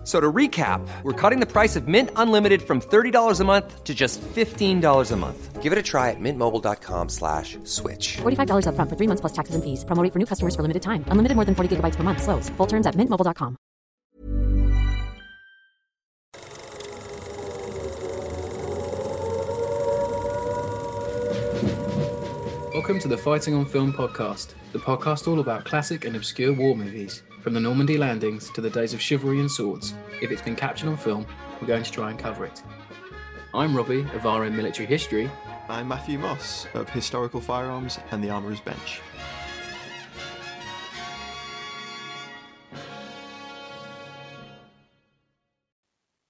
F- So to recap, we're cutting the price of Mint Unlimited from $30 a month to just $15 a month. Give it a try at mintmobile.com slash switch. $45 upfront for three months plus taxes and fees. Promo for new customers for limited time. Unlimited more than 40 gigabytes per month. Slows. Full terms at mintmobile.com. Welcome to the Fighting on Film podcast, the podcast all about classic and obscure war movies, from the Normandy landings to the days of chivalry and swords. If it's been captured on film, we're going to try and cover it. I'm Robbie of RM Military History. I'm Matthew Moss of Historical Firearms and the Armourer's Bench.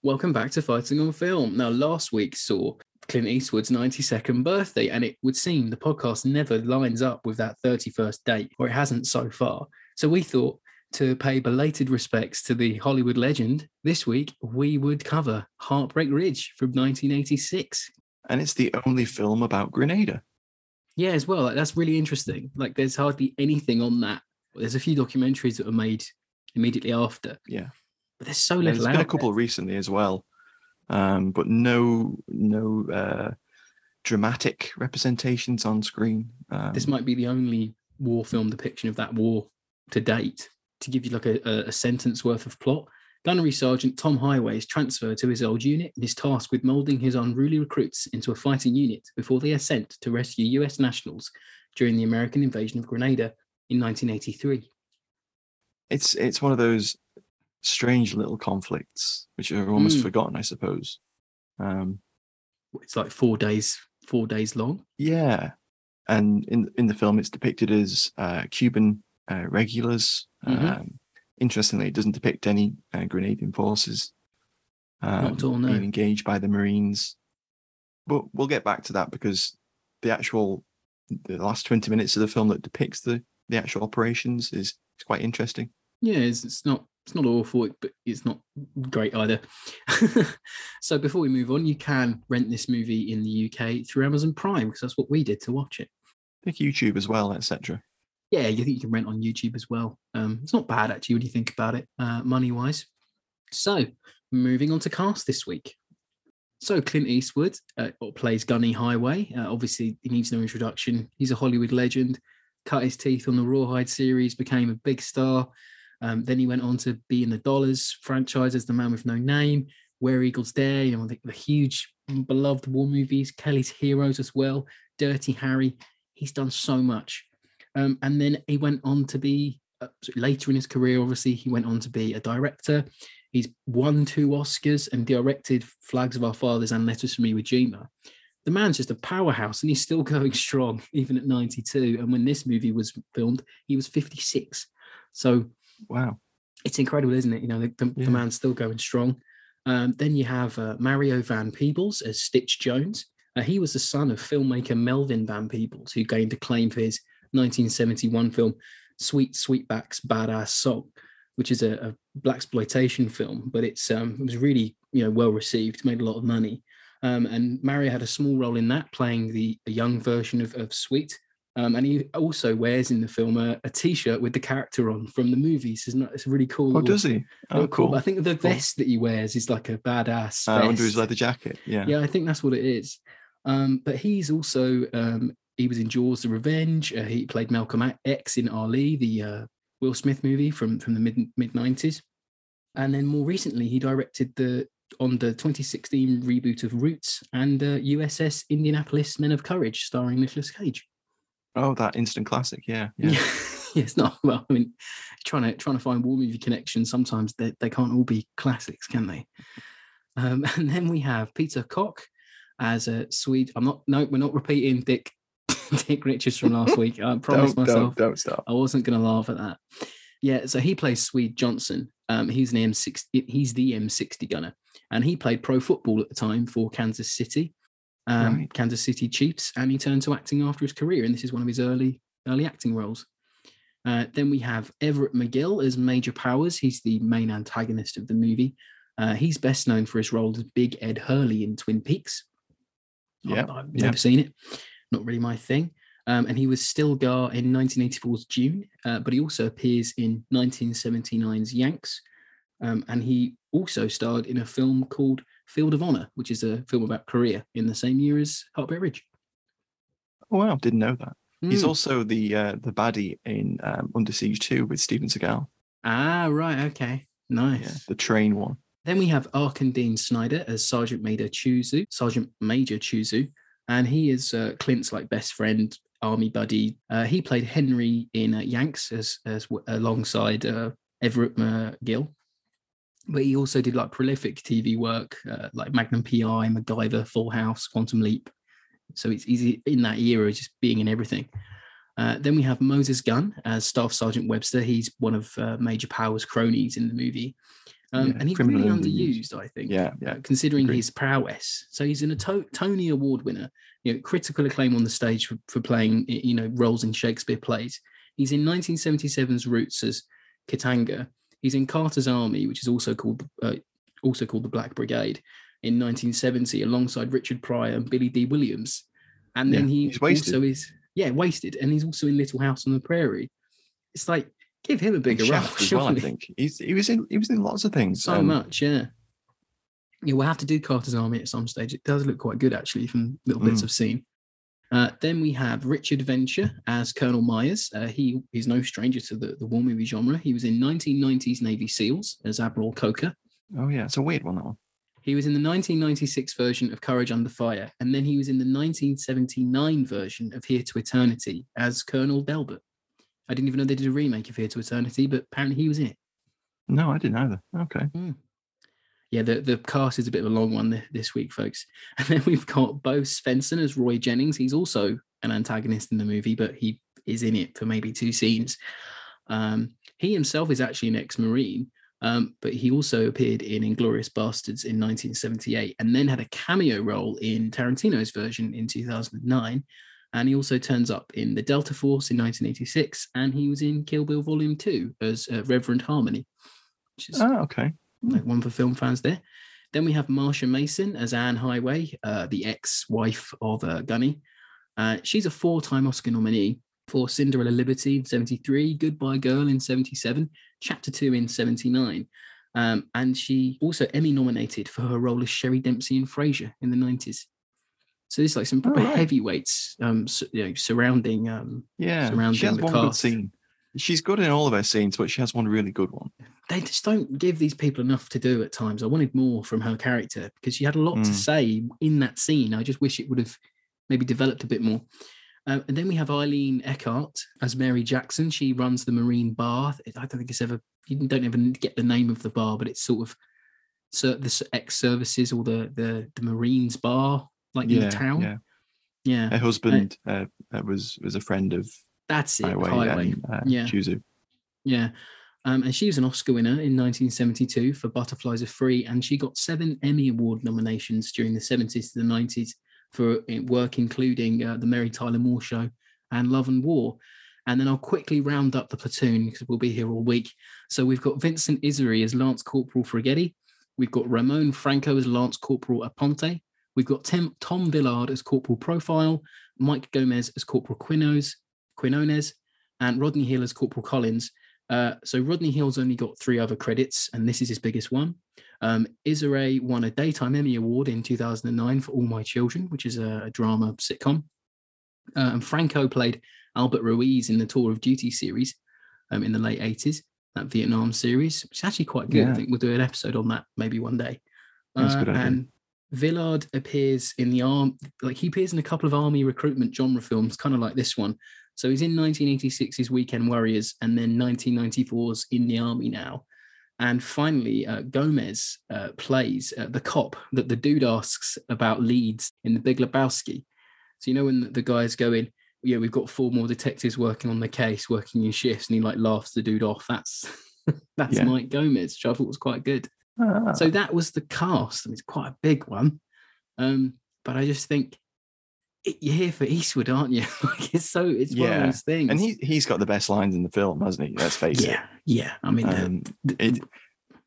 Welcome back to Fighting on Film. Now, last week saw Clint Eastwood's 92nd birthday, and it would seem the podcast never lines up with that 31st date, or it hasn't so far. So we thought to pay belated respects to the Hollywood legend, this week we would cover Heartbreak Ridge from 1986. And it's the only film about Grenada. Yeah, as well. Like, that's really interesting. Like, there's hardly anything on that. There's a few documentaries that were made immediately after, Yeah. but there's so There's little. been a couple there. recently as well. Um, but no no uh, dramatic representations on screen. Um, This might be the only war film depiction of that war to date. To give you like a, a, sentence worth of plot, Gunnery Sergeant Tom Highway is transferred to his old unit and is tasked with molding his unruly recruits into a fighting unit before they are sent to rescue US nationals during the American invasion of Grenada in 1983. it's it's one of those strange little conflicts which are almost Mm. forgotten, I suppose. Um, It's like four days, four days long. Yeah, and in in the film, it's depicted as uh, Cuban uh, regulars. Mhm. Um, interestingly, it doesn't depict any uh, Grenadian forces um, Not at all, no. being engaged by the Marines. But we'll get back to that because the actual the last twenty minutes of the film that depicts the the actual operations is, is quite interesting. Yeah, it's, it's not it's not awful, but it's not great either. so before we move on, you can rent this movie in the UK through Amazon Prime because that's what we did to watch it. I think YouTube as well, etc. Yeah, you think you can rent on YouTube as well. Um, it's not bad actually when you think about it, uh, money wise. So moving on to cast this week. So Clint Eastwood uh, plays Gunny Highway. Uh, obviously, he needs no introduction. He's a Hollywood legend. Cut his teeth on the Rawhide series, became a big star. Um, then he went on to be in the Dollars franchise as the Man with No Name, Where Eagles Dare, you know, the, the huge beloved war movies, Kelly's Heroes as well, Dirty Harry. He's done so much. Um, and then he went on to be uh, later in his career. Obviously, he went on to be a director. He's won two Oscars and directed Flags of Our Fathers and Letters from Iwo Jima. The man's just a powerhouse, and he's still going strong even at 92. And when this movie was filmed, he was 56. So Wow. it's incredible, isn't it? You know, the, the, Yeah. the man's still going strong. Um, then you have uh, Mario Van Peebles as Stitch Jones. Uh, he was the son of filmmaker Melvin Van Peebles, who gained acclaim for his 1971 film Sweet Sweetback's Badass Song, which is a, a black exploitation film, but it's um, it was really you know well received, made a lot of money. Um, and Mario had a small role in that, playing the a young version of, of Sweet, Um, and he also wears in the film a, a T-shirt with the character on from the movies. Isn't it? It's really cool. Oh, does he? Oh, little cool. I think the Cool. vest that he wears is like a badass. Uh, under his leather jacket. Yeah. Yeah, I think that's what it is. Um, but he's also um, he was in Jaws: The Revenge. Uh, he played Malcolm X in Ali, the uh, Will Smith movie from from the mid mid nineties. And then more recently, he directed the on the 2016 reboot of Roots and uh, USS Indianapolis: Men of Courage, starring Nicolas Cage. Oh, that instant classic. Yeah. Yeah. Yeah, it's not well. I mean, trying to trying to find war movie connections. Sometimes they, they can't all be classics, can they? Um, and then we have Peter Koch as a Swede. I'm not. No, we're not repeating Dick Dick Richards from last week. I promised don't, myself don't, don't stop. I wasn't going to laugh at that. Yeah, so he plays Swede Johnson. Um, he's an M60. He's the M60 gunner, and he played pro football at the time for Kansas City, um, Right. Kansas City Chiefs, and he turned to acting after his career, and this is one of his early early acting roles. Uh, then we have Everett McGill as Major Powers. He's the main antagonist of the movie. Uh, he's best known for his role as Big Ed Hurley in Twin Peaks. I've- Yeah, I've yeah. never seen it. Not really my thing. Um, and he was Stilgar in 1984's Dune, uh, but he also appears in 1979's Yanks. Um, and he also starred in a film called Field of Honor, which is a film about Korea in the same year as Heartbreak Ridge. Oh, wow. Didn't know that. He's Mm. also the uh, the baddie in um, Under Siege 2 with Steven Seagal. Ah, right. Okay. Nice. Yeah. The train one. Then we have Arlen Dean Snyder as Sergeant Major Choozoo, Sergeant Major Choozoo, and he is uh, Clint's like best friend, army buddy. Uh, he played Henry in uh, Yanks as as alongside uh, Everett McGill, but he also did like prolific TV work uh, like Magnum PI, MacGyver, Full House, Quantum Leap. So it's easy in that era, just being in everything. Uh, then we have Moses Gunn as Staff Sergeant Webster. He's one of Major Powers' cronies in the movie. Um, Yeah, and he's really underused. I think. Yeah. Yeah. uh, considering agreed. his prowess. So he's an, a to- Tony Award winner, you know, critical acclaim on the stage for, for playing, you know, roles in Shakespeare plays. He's in 1977's Roots as Kintango. He's in Carter's Army, which is also called uh, also called the Black Brigade, in 1970 alongside Richard Pryor and Billy Dee Williams. And then Yeah, he he's also is yeah wasted, and he's also in Little House on the Prairie. It's like give him a bigger role. As well, I think. He's, he was in he was in lots of things. So um, much, yeah. Yeah, we'll have to do Carter's Army at some stage. It does look quite good, actually, from little bits Mm. I've seen. Uh, then we have Richard Venture as Colonel Myers. Uh, he is no stranger to the, the war movie genre. He was in 1990s Navy SEALs as Admiral Coker. Oh yeah, it's a weird one that one. He was in the 1996 version of Courage Under Fire, and then he was in the 1979 version of Here to Eternity as Colonel Delbert. I didn't even know they did a remake of Here to Eternity, but apparently he was in it. No, I didn't either. Okay. yeah, the, the cast is a bit of a long one this week, folks. And then we've got Bo Svenson as Roy Jennings. He's also an antagonist in the movie, but he is in it for maybe two scenes. Um, he himself is actually an ex-marine, um, but he also appeared in Inglorious Bastards in 1978, and then had a cameo role in Tarantino's version in 2009. And he also turns up in the Delta Force in 1986, and he was in Kill Bill Volume Two as uh, Reverend Harmony, which is Oh, okay. like one for film fans there. Then we have Marsha Mason as Anne Highway, uh, the ex-wife of uh, Gunny. Uh, she's a four-time Oscar nominee for Cinderella Liberty in 73, Goodbye Girl in 77, Chapter 2 in 79. Um, and she also Emmy nominated for her role as Sherry Dempsey in Frasier in the 90s. So there's like some proper right. heavyweights um, you know, surrounding um, Yeah. Surrounding She has the one good cast. scene. She's good in all of her scenes, but she has one really good one. they just don't give these people enough to do at times. I wanted more from her character because she had a lot to Mm. say in that scene. I just wish it would have maybe developed a bit more. Um, and then we have Eileen Heckart as Mary Jackson. She runs the Marine Bar. I don't think it's ever, you don't even get the name of the bar, but it's sort of so the ex services or the, the the Marines bar, like in the town. Yeah. Yeah, Her husband uh, uh, was was a friend of that's it. Highway, Highway. and uh, Yeah. Choozoo. Yeah. Um, and she was an Oscar winner in 1972 for Butterflies Are Free, and she got seven Emmy Award nominations during the 70s to the 90s for uh, work including uh, The Mary Tyler Moore Show and Love and War. And then I'll quickly round up the platoon because we'll be here all week. So we've got Vincent Irizarry as Lance Corporal Fragetti. We've got Ramon Franco as Lance Corporal Aponte. We've got Tim, Tom Villard as Corporal Profile, Mike Gomez as Corporal Quinos, Quinones, and Rodney Hill as Corporal Collins. Uh, so Rodney Hill's only got three other credits, and this is his biggest one. Um, won a Daytime Emmy Award in 2009 for All My Children, which is a, a drama sitcom. Uh, and Franco played Albert Ruiz in the Tour of Duty series um, in the late 80s, that Vietnam series, which is actually quite good. Yeah. I think we'll do an episode on that maybe one day. Uh, good idea. and Villard appears in the arm, like he appears in a couple of army recruitment genre films, kind of like this one. So he's in 1986's Weekend Warriors and then 1994's In the Army Now. And finally, uh, Gomez uh, plays uh, the cop that the dude asks about leads in The Big Lebowski. So you know when the- guys go in, yeah, we've got four more detectives working on the case, working in shifts, and he like laughs the dude off. That's that's Yeah. Mike Gomez, which I thought was quite good. Ah, So that was the cast. I mean, it's quite a big one. Um, but I just think you're here for Eastwood, aren't you? like it's so it's one of those things. and he he's got the best lines in the film, hasn't he? Let's face it. yeah, yeah. I mean, it. the- Um, the- it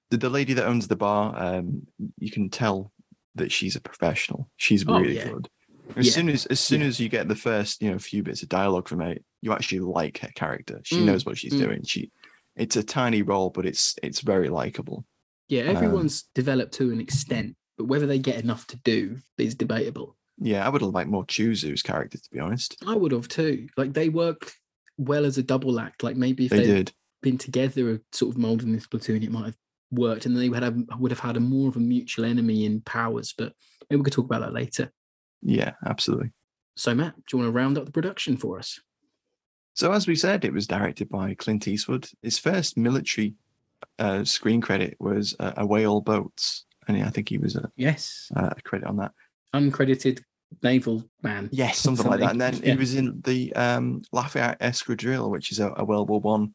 the, the lady that owns the bar, um, you can tell that she's a professional. She's Oh, really yeah. good. As Yeah. soon as as soon Yeah. as you get the first, you know, few bits of dialogue from her, you actually like her character. She Mm, knows what she's mm. doing. She it's a tiny role, but it's it's very likable. Yeah, um, everyone's developed to an extent, but whether they get enough to do is debatable. Yeah, I would have liked more Choozoo's character to be honest. I would have too. Like they work well as a double act. Like maybe if They they'd did. been together, sort of molding this platoon, it might have worked, and they would have would have had a more of a mutual enemy in powers. But maybe we could talk about that later. Yeah, absolutely. So Matt, do you want to round up the production for us? So as we said, it was directed by Clint Eastwood. His first military uh, screen credit was uh, Away All Boats, and I think he was a, Yes, a credit on that. uncredited naval man. Yes, something, like that. And then yeah. he was in the um, Lafayette Escadrille, which is a, a World War One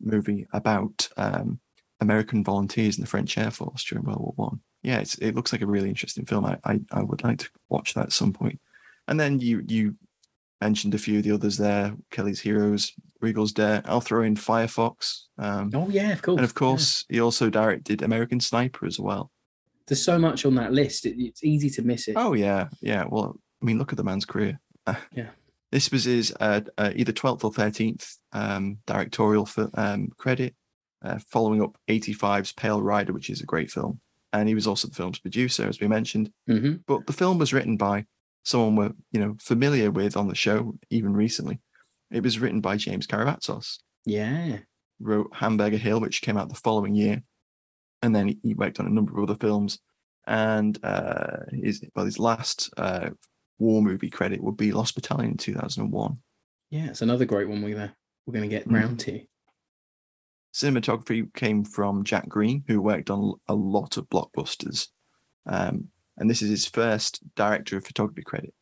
movie about um, American volunteers in the French Air Force during World War One. Yeah, it's, it looks like a really interesting film. I, I I would like to watch that at some point. And then you you mentioned a few of the others there: Kelly's Heroes, Where Eagles Dare. I'll throw in Firefox. Um, Oh yeah, of course. and of yeah. course, he also directed American Sniper as well. there's so much on that list. It, it's easy to miss it. Oh yeah, yeah. Well, I mean, look at the man's career. Yeah. This was his uh, uh, either twelfth or thirteenth um, directorial fi- um, credit, uh, following up 85's Pale Rider, which is a great film, and he was also the film's producer, as we mentioned. hmm But the film was written by someone we're you know familiar with on the show, even recently. It was written by James Carabatsos. Yeah. Wrote Hamburger Hill, which came out the following year, and then he, he worked on a number of other films. And uh, his well, his last uh, war movie credit would be Lost Battalion in 2001. Yeah, it's another great one we're gonna we're gonna get Mhm. round to. Cinematography came from Jack Green, who worked on a lot of blockbusters, um, and this is his first director of photography credit.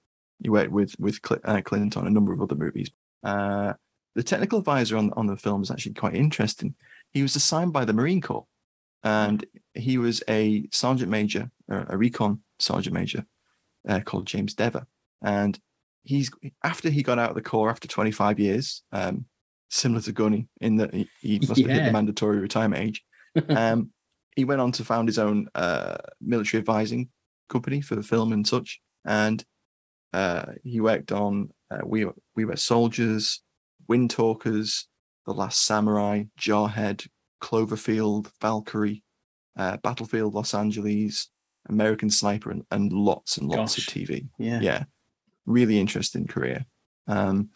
He worked with with Cl- uh, Clint on a number of other movies. Uh, the technical advisor on on the film is actually quite interesting. He was assigned by the Marine Corps, and he was a sergeant major, a recon sergeant major, uh, called James Dever. And he's after he got out of the Corps after 25 years, um, similar to Gunny in that he, he must have hit the mandatory retirement age. Um, he went on to found his own uh, military advising company for film and such, and uh, he worked on uh, we Were- we were soldiers, Wind Talkers, The Last Samurai, Jarhead, Cloverfield, Valkyrie, uh, Battlefield Los Angeles, American Sniper, and, and lots and lots Gosh. of TV. yeah. Yeah, really interesting career. Um,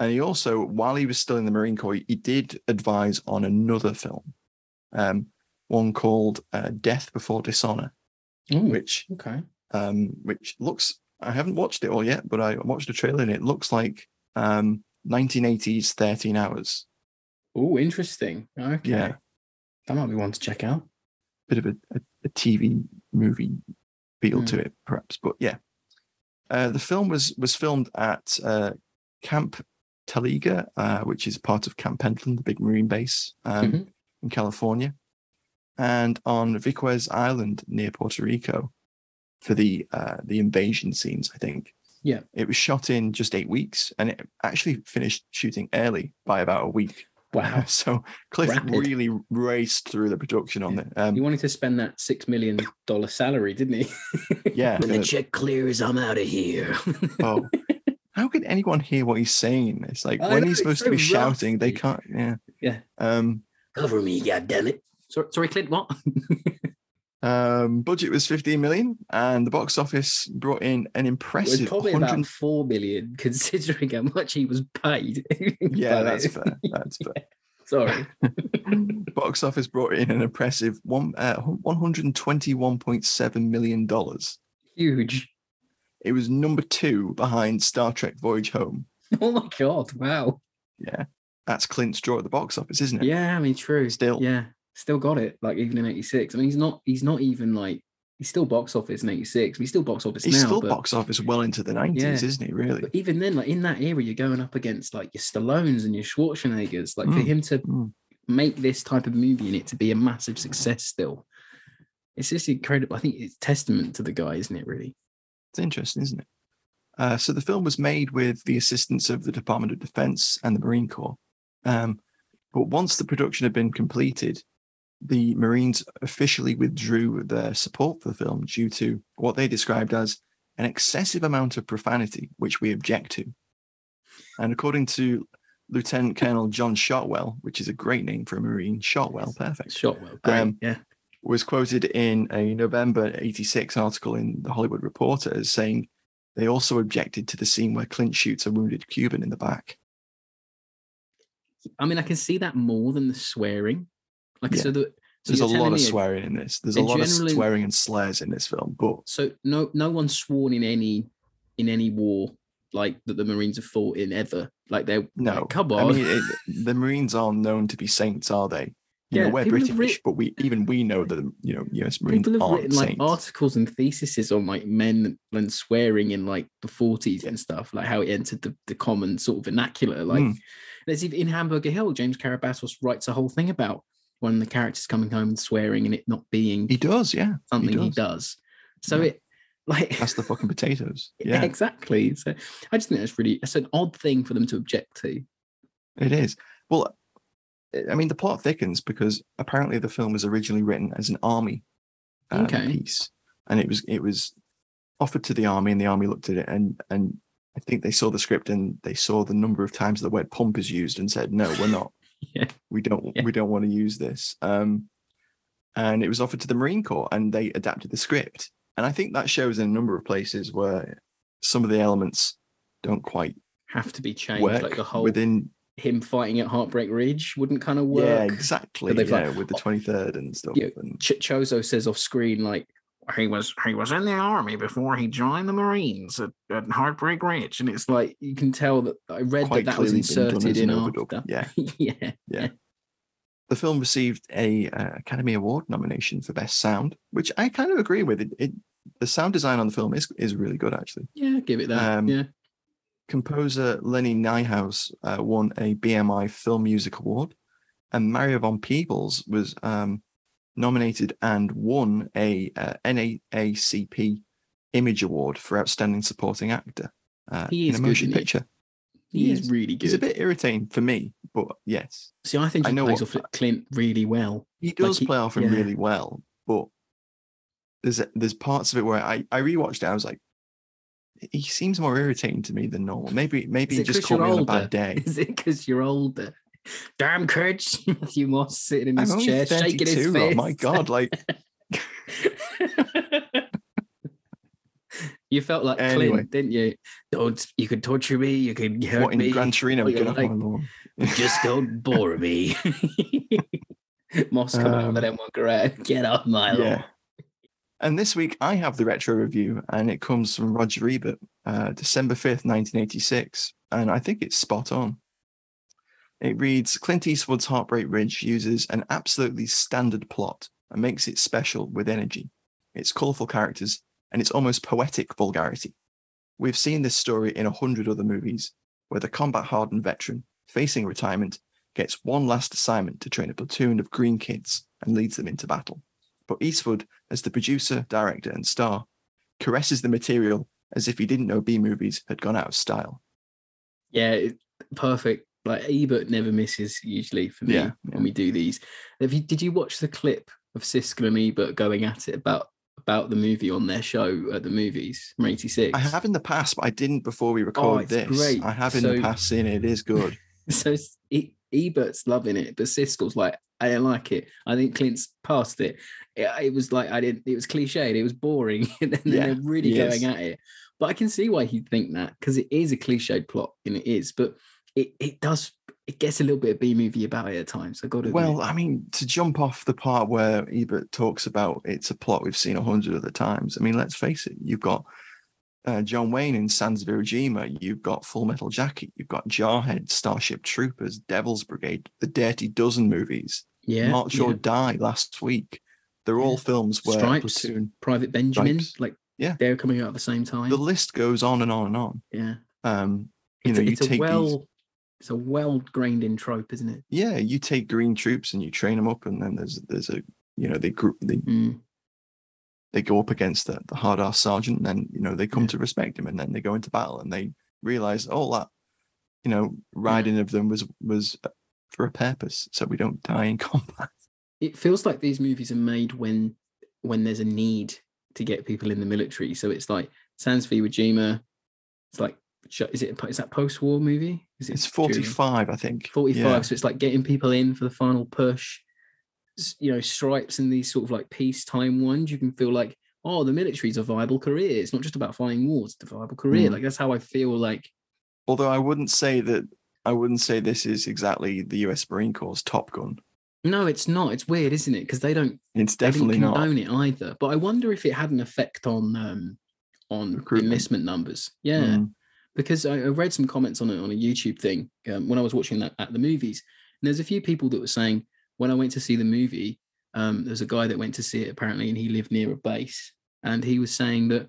and he also, while he was still in the Marine Corps, he did advise on another film, um, one called uh, Death Before Dishonor, Ooh, which okay. um, which looks I haven't watched it all yet, but I watched a trailer and it looks like um, 1980s 13 hours. Oh, interesting. Okay. Yeah. That might be one to check out. Bit of a, a, a TV movie feel Hmm. to it, perhaps. But yeah, uh, the film was was filmed at uh, Camp Talega, uh, which is part of Camp Pendleton, the big marine base um, Mhm. in California, and on Vieques Island near Puerto Rico for the uh, the invasion scenes. I think. Yeah. It was shot in just eight weeks, and it actually finished shooting early by about a week. Wow. So Cliff Rapid. really raced through the production on Yeah. it. Um, he wanted to spend that six million dollar salary, didn't he? yeah. when the check clears, I'm out of here. oh, how can anyone hear what he's saying? It's like I when know, he's it's supposed to be so shouting, they can't. Yeah. Yeah. Um. Cover me, goddammit. Sorry, sorry, Clint, what? Um. Budget was 15 million, and the box office brought in an it was impressive probably 100. about four million, considering how much he was paid. Yeah, by that's fair. That's fair. Sorry. box office brought in an impressive one uh, 121.7 million dollars. Huge. It was number two behind Star Trek Voyage Home. Oh my god! Wow. Yeah, that's Clint's draw at the box office, isn't it? Yeah, I mean, true. Still. yeah, still got it. Like even in '86. I mean, he's not. He's not even like. He's still box office in '86. He's still box office now. He's now. still but, box office well into the 90s, Yeah. isn't he? Really? but even then, like in that era, you're going up against like your Stallones and your Schwarzeneggers. Like for Mm, him to mm. make this type of movie and it to be a massive success still, it's just incredible. I think it's testament to the guy, isn't it? Really. It's interesting, isn't it? Uh, so the film was made with the assistance of the Department of Defense and the Marine Corps. Um, but once the production had been completed, the Marines officially withdrew their support for the film due to what they described as an excessive amount of profanity, which we object to. And according to Lieutenant Colonel John Shotwell, which is a great name for a Marine, Shotwell, perfect Shot well. Great. Um, yeah. was quoted in a November 86 article in the Hollywood Reporter as saying they also objected to the scene where Clint shoots a wounded Cuban in the back. I mean, I can see that more than the swearing. Like Yeah. so the. So There's a lot of swearing in this. There's a lot of swearing and slurs in this film, but So no no one's sworn in any in any war like that the Marines have fought in ever. Like they're no. like, come I on. mean, it, the Marines aren't known to be saints, are they? You Yeah, know, we're British, writ- but we even we know that you know U.S. Marines People have aren't written like saints. articles and theses on like men and swearing in like the 40s and stuff, like how it entered the, the common sort of vernacular. Like Mm. there's even in Hamburger Hill, James Carabatsos writes a whole thing about one of the characters coming home and swearing and it not being He does, yeah. something he does. does. So Yeah. it like That's the fucking potatoes. yeah, exactly. So I just think that's really it's an odd thing for them to object to. It is. Well, I mean, the plot thickens because apparently the film was originally written as an army uh, Okay. piece, and it was it was offered to the army, and the army looked at it, and and I think they saw the script and they saw the number of times the word pump is used, and said, "No, we're not. Yeah. We don't. Yeah. We don't want to use this." Um, and it was offered to the Marine Corps, and they adapted the script, and I think that shows in a number of places where some of the elements don't quite Have to be changed. like the whole within him fighting at Heartbreak Ridge wouldn't kind of work. Yeah, exactly. Yeah, like- with the twenty third and stuff. Yeah, and Ch- Choozoo says off screen like he was he was in the army before he joined the Marines at, at Heartbreak Ridge, and it's like you can tell that I read quite that that was clearly been done inserted in after. Yeah, yeah, yeah. The film received a uh, Academy Award nomination for Best Sound, which I kind of agree with. It, it the sound design on the film is is really good actually. yeah, give it that. Um, yeah, Composer Lennie Niehaus uh, won a BMI Film Music Award, and Mario Van Peebles was um, nominated and won a uh, NAACP Image Award for Outstanding Supporting Actor uh, in a motion isn't picture. he he is is. really good. He's a bit irritating for me, but yes, See, I think I he know plays what- off Clint really well. he does he- play off him yeah. really well. But there's there's parts of it where I I rewatched it. I was like, he seems more irritating to me than normal. Maybe maybe he just caught me on a bad day. Is it because you're older? Damn, kids! Matthew Moss sitting in I'm his chair, shaking his 32. fist. Oh my god! Like you felt like Anyway. Clint, didn't you? Don't you could torture me, you could hurt what in me. Gran Torino? Get off like. my lawn. Just don't bore me. Moss come out Um, with them one garage. Get off my lawn. Yeah. And this week I have the retro review, and it comes from Roger Ebert, uh, December 5th, 1986. And I think it's spot on. It reads Clint Eastwood's Heartbreak Ridge uses an absolutely standard plot and makes it special with energy, its colourful characters, and its almost poetic vulgarity. We've seen this story in a hundred other movies, where the combat hardened veteran, facing retirement, gets one last assignment to train a platoon of green kids and leads them into battle. But Eastwood, as the producer, director, and star, caresses the material as if he didn't know B movies had gone out of style. Yeah, perfect. Like Ebert never misses usually for me Yeah, when we do these. Have you, did you watch the clip of Siskel and Ebert going at it about about the movie on their show at the movies from '86? I have in the past, but I didn't before we recorded Oh, this. great. I have in So- the past seen it. It is good. So E- Ebert's loving it, but Siskel's like, I don't like it. I think Clint's past it. It, it was like I didn't. It was cliched. It was boring, and then Yeah, they're really going is. at it. But I can see why he'd think that because it is a cliched plot, and it is. But it it does. It gets a little bit of B movie about it at times. I got to. Well, I mean, to jump off the part where Ebert talks about it's a plot we've seen a hundred other times. I mean, let's face it, you've got uh, John Wayne in Sands of Iwo you've got Full Metal Jacket, you've got Jarhead, Starship Troopers, Devil's Brigade, the Dirty Dozen movies, yeah, March yeah. or Die last week. They're all films where Stripes. Platoon, Private Benjamin, Stripes. like Yeah. they're coming out at the same time. the list goes on and on and on. yeah, Um, you it's, know, you it's a well, these, it's a well grained in trope, isn't it? yeah, you take green troops and you train them up, and then there's there's a you know they group they Mm. they go up against the, the hard ass sergeant, and then you know they come Yeah. to respect him, and then they go into battle, and they realize all that you know riding of them was was for a purpose, so we don't die in combat. it feels like these movies are made when when there's a need to get people in the military. So it's like Sands of Iwo Jima. It's like is it is that post war movie? Is it It's during- forty five, I think. 45 Yeah. so it's like getting people in for the final push you know stripes and these sort of like peacetime ones you can feel like oh the military's a viable career it's not just about fighting wars it's a viable career Mm. like that's how i feel like Although I wouldn't say that I wouldn't say this is exactly the U.S. Marine Corps' Top Gun. no it's not it's weird isn't it because they don't It's they definitely not. condone it either but i wonder if it had an effect on um on Recruitment. enlistment numbers yeah Mm. Because I, read some comments on it on a YouTube thing um, when I was watching that at the movies. And there's a few people that were saying when I went to see the movie, um, there's a guy that went to see it apparently, and he lived near a base, and he was saying that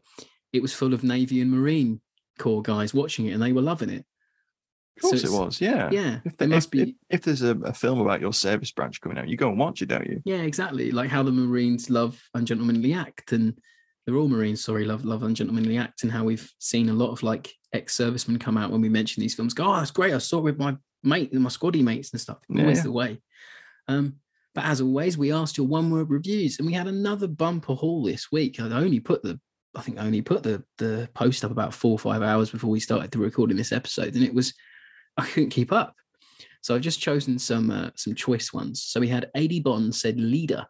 it was full of Navy and Marine Corps guys watching it, and they were loving it. Of course it was, yeah. Yeah, If, there must if, be. if, if there's a, a film about your service branch coming out, you go and watch it, don't you? Yeah, exactly. Like how the Marines love Ungentlemanly Act, and the Royal Marines, sorry, love love Ungentlemanly Act, and how we've seen a lot of like ex-servicemen come out when we mention these films. Go, oh, that's great. I saw it with my mate, and my squaddy mates and stuff. Yeah, Always yeah. the way. Um, but as always, we asked your one-word reviews, and we had another bumper haul this week. I only put the, I think I only put the the post up about four or five hours before we started the recording this episode, and it was I couldn't keep up. So I've just chosen some uh, some choice ones. So we had AD Bond said leader,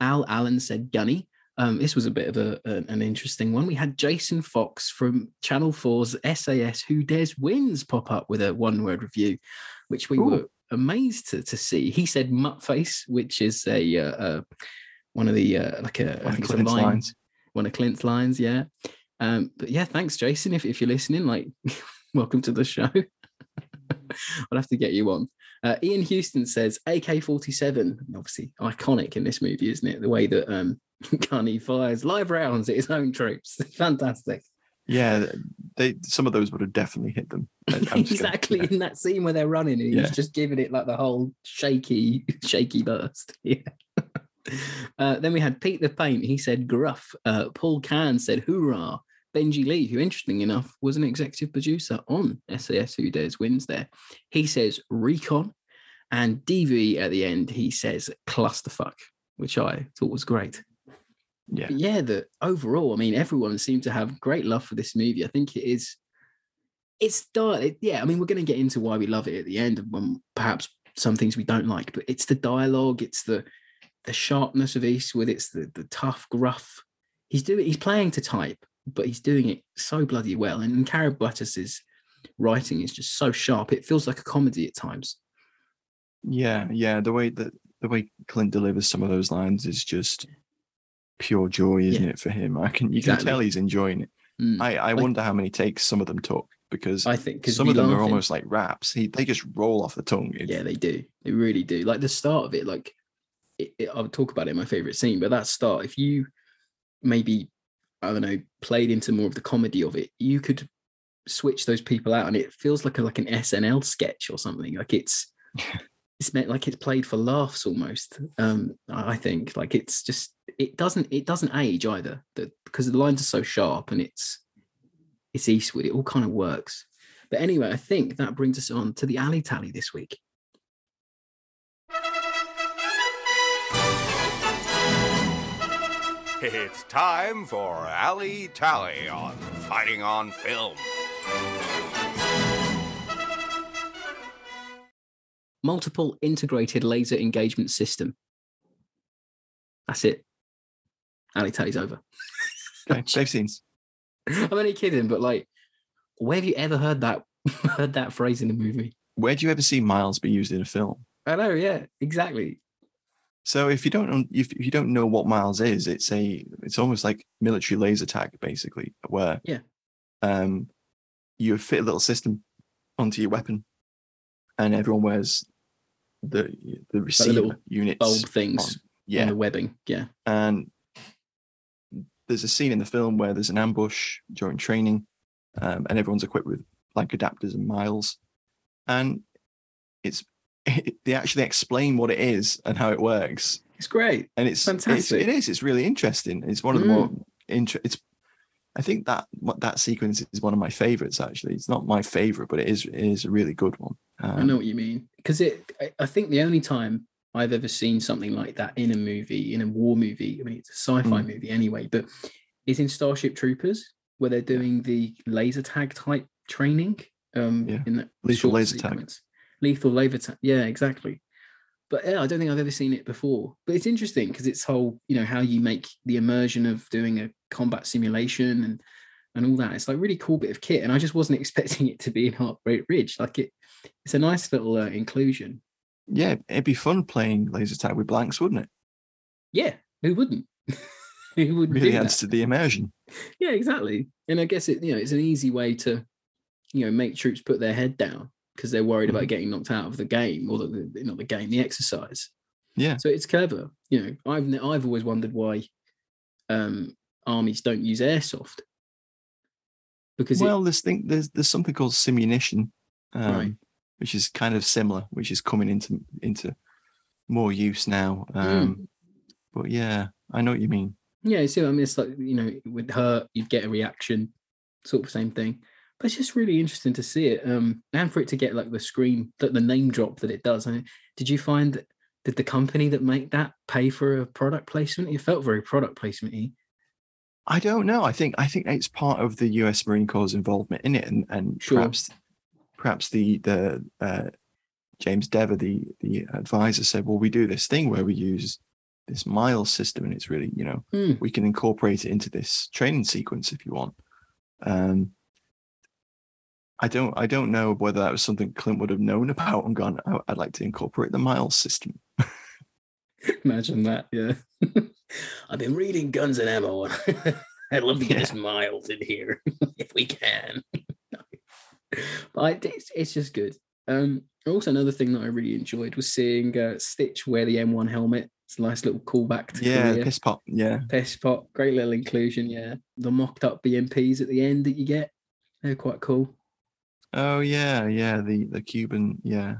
Al Allen said gunny. Um, this was a bit of a, an interesting one. We had Jason Fox from Channel 4's SAS Who Dares Wins pop up with a one word review, which we Ooh. were amazed to, to see. He said Muttface, which is a uh, uh, one of the uh, like a I One of think it's a Clint's line, lines. one of Clint's lines, yeah. Um, but yeah, thanks, Jason. If if you're listening, like, welcome to the show. I'll have to get you on. Uh, Ian Houston says AK 47, obviously iconic in this movie, isn't it? The way that um, Gunny fires live rounds at his own troops. Fantastic. Yeah, they some of those would have definitely hit them. Gonna- exactly yeah. in that scene where they're running and he's Yeah. just giving it like the whole shaky, shaky burst. Yeah. Uh, then we had Pete the Paint. He said gruff. Uh, Paul Can said hoorah. Benji Lee, who interesting enough was an executive producer on SAS Who Dares Wins there. He says recon. And DV at the end, he says clusterfuck, which I thought was great. Yeah. But yeah, the overall, I mean, everyone seemed to have great love for this movie. I think it is. It's it- yeah. I mean, we're going to get into why we love it at the end, and perhaps some things we don't like. But it's the dialogue, it's the the sharpness of Eastwood, it's the the tough, gruff. He's doing. He's playing to type, but he's doing it so bloody well. And Buttis's writing is just so sharp. It feels like a comedy at times. Yeah, yeah. The way that the way Clint delivers some of those lines is just pure joy, isn't Yeah. it, for him? I can you Exactly. can tell he's enjoying it. Mm. I, I Like- wonder how many takes some of them took because I think because some of them are almost like raps. He they just roll off the tongue. It's- Yeah, they do. They really do. Like the start of it, like it, it, I'll talk about it in my favorite scene, but that start, if you maybe, I don't know, played into more of the comedy of it, you could switch those people out and it feels like a, like an SNL sketch or something. Like it's, it's meant like it's played for laughs almost. Um, I think like it's just, it doesn't, it doesn't age either the, because the lines are so sharp and it's, it's Eastwood. It all kind of works. But anyway, I think that brings us on to the alley tally this week. It's time for Alley Tally on Fighting on Film. Multiple integrated laser engagement system. That's it. Ali Tally's over. Okay, save scenes. I'm only kidding, but like, where have you ever heard that heard that phrase in a movie? Where do you ever see Miles be used in a film? I know, yeah, exactly. So if you don't if you don't know what Miles is, it's a it's almost like military laser tag basically, where Yeah. um you fit a little system onto your weapon, and everyone wears the the receiver little units Bulb things on. on Yeah, the webbing. Yeah. and there's a scene in the film where there's an ambush during training, um, and everyone's equipped with like adapters and miles, and it's they actually explain what it is and how it works, It's great. and it's Fantastic. It's, it is. It's really interesting. It's one of the Mm. more inter- It's. I think that what that sequence is one of my favorites. Actually, it's not my favorite, but it is. It is a really good one. I Um, know what you mean. Because it I- I think the only time I've ever seen something like that in a movie, in a war movie, I mean it's a sci-fi Mm. movie anyway, but is in Starship Troopers, where they're doing the laser tag type training. Um Yeah. in short laser tag. Lethal laser tag. Yeah, exactly. But yeah, I don't think I've ever seen it before. But it's interesting because it's whole, you know, how you make the immersion of doing a combat simulation and and all that. It's like really cool bit of kit, and I just wasn't expecting it to be in Heartbreak Ridge. Like it, it's a nice little uh, inclusion. yeah, it'd be fun playing laser tag with blanks, wouldn't it? Yeah, who wouldn't? who would Really adds to the immersion. Yeah, exactly. And I guess it, you know, it's an easy way to, you know, make troops put their head down because they're worried about Mhm. getting knocked out of the game or the, not the game, the exercise. Yeah. So it's clever. You know, I've I've always wondered why um, armies don't use airsoft because it, well, there's thing there's there's something called simunition, um, Right. which is kind of similar, which is coming into into more use now. Um, But yeah, I know what you mean. Yeah, see, I mean, it's like you know, with her, you'd get a reaction, sort of same thing. But it's just really interesting to see it, um, and for it to get like the screen, that the name drop that it does. I mean, did you find that did the company that make that pay for a product placement? It felt very product placement i don't know. I think I think it's part of the U.S. Marine Corps' involvement in it, and and Sure. perhaps perhaps the the uh, James Dever, the the advisor, said, "Well, we do this thing where we use this miles system, and it's really you know Hmm. we can incorporate it into this training sequence if you want." Um, I don't I don't know whether that was something Clint would have known about and gone. "Oh, I'd like to incorporate the miles system. Imagine that, yeah. I've been reading Guns and Ammo. and I'd love to get this miles in here if we can. but it's, it's just good. Um, also, another thing that I really enjoyed was seeing uh, Stitch wear the M1 helmet. It's a nice little callback to Yeah, Korea. piss pop. Yeah, Piss pot, great little inclusion. Yeah, the mocked up BMPs at the end that you get, they're quite cool. Oh yeah, yeah. The the Cuban, yeah.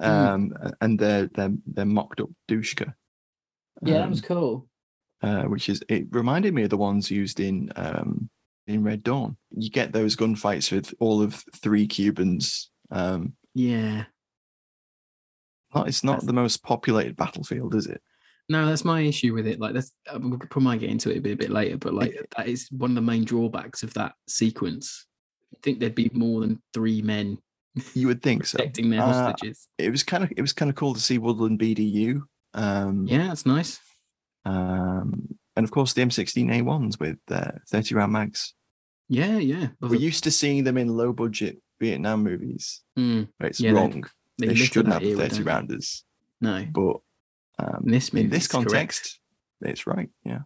Mm. Um, a- and their their their mocked up Dushka. Yeah, that was um, cool. uh, which is it reminded me of the ones used in um in Red Dawn. You get those gunfights with all of three Cubans. Um, Yeah, not, it's not That's- the most populated battlefield, is it? No, that's my issue with it. Like that's uh, we could probably might get into it a bit, a bit later, but like that is one of the main drawbacks of that sequence. I think there'd be more than three men You would think so. protecting their Uh, hostages. it was kind of it was kind of cool to see Woodland BDU. Um, yeah, that's nice. Um, and of course the M16A1s with uh, 30 round mags. Yeah, yeah. We're used to seeing them in low budget Vietnam movies. Mm, it's Yeah, wrong. they They, shouldn't have era, 30 rounders. no, But um, in this in this it's correct. context, it's right. Yeah.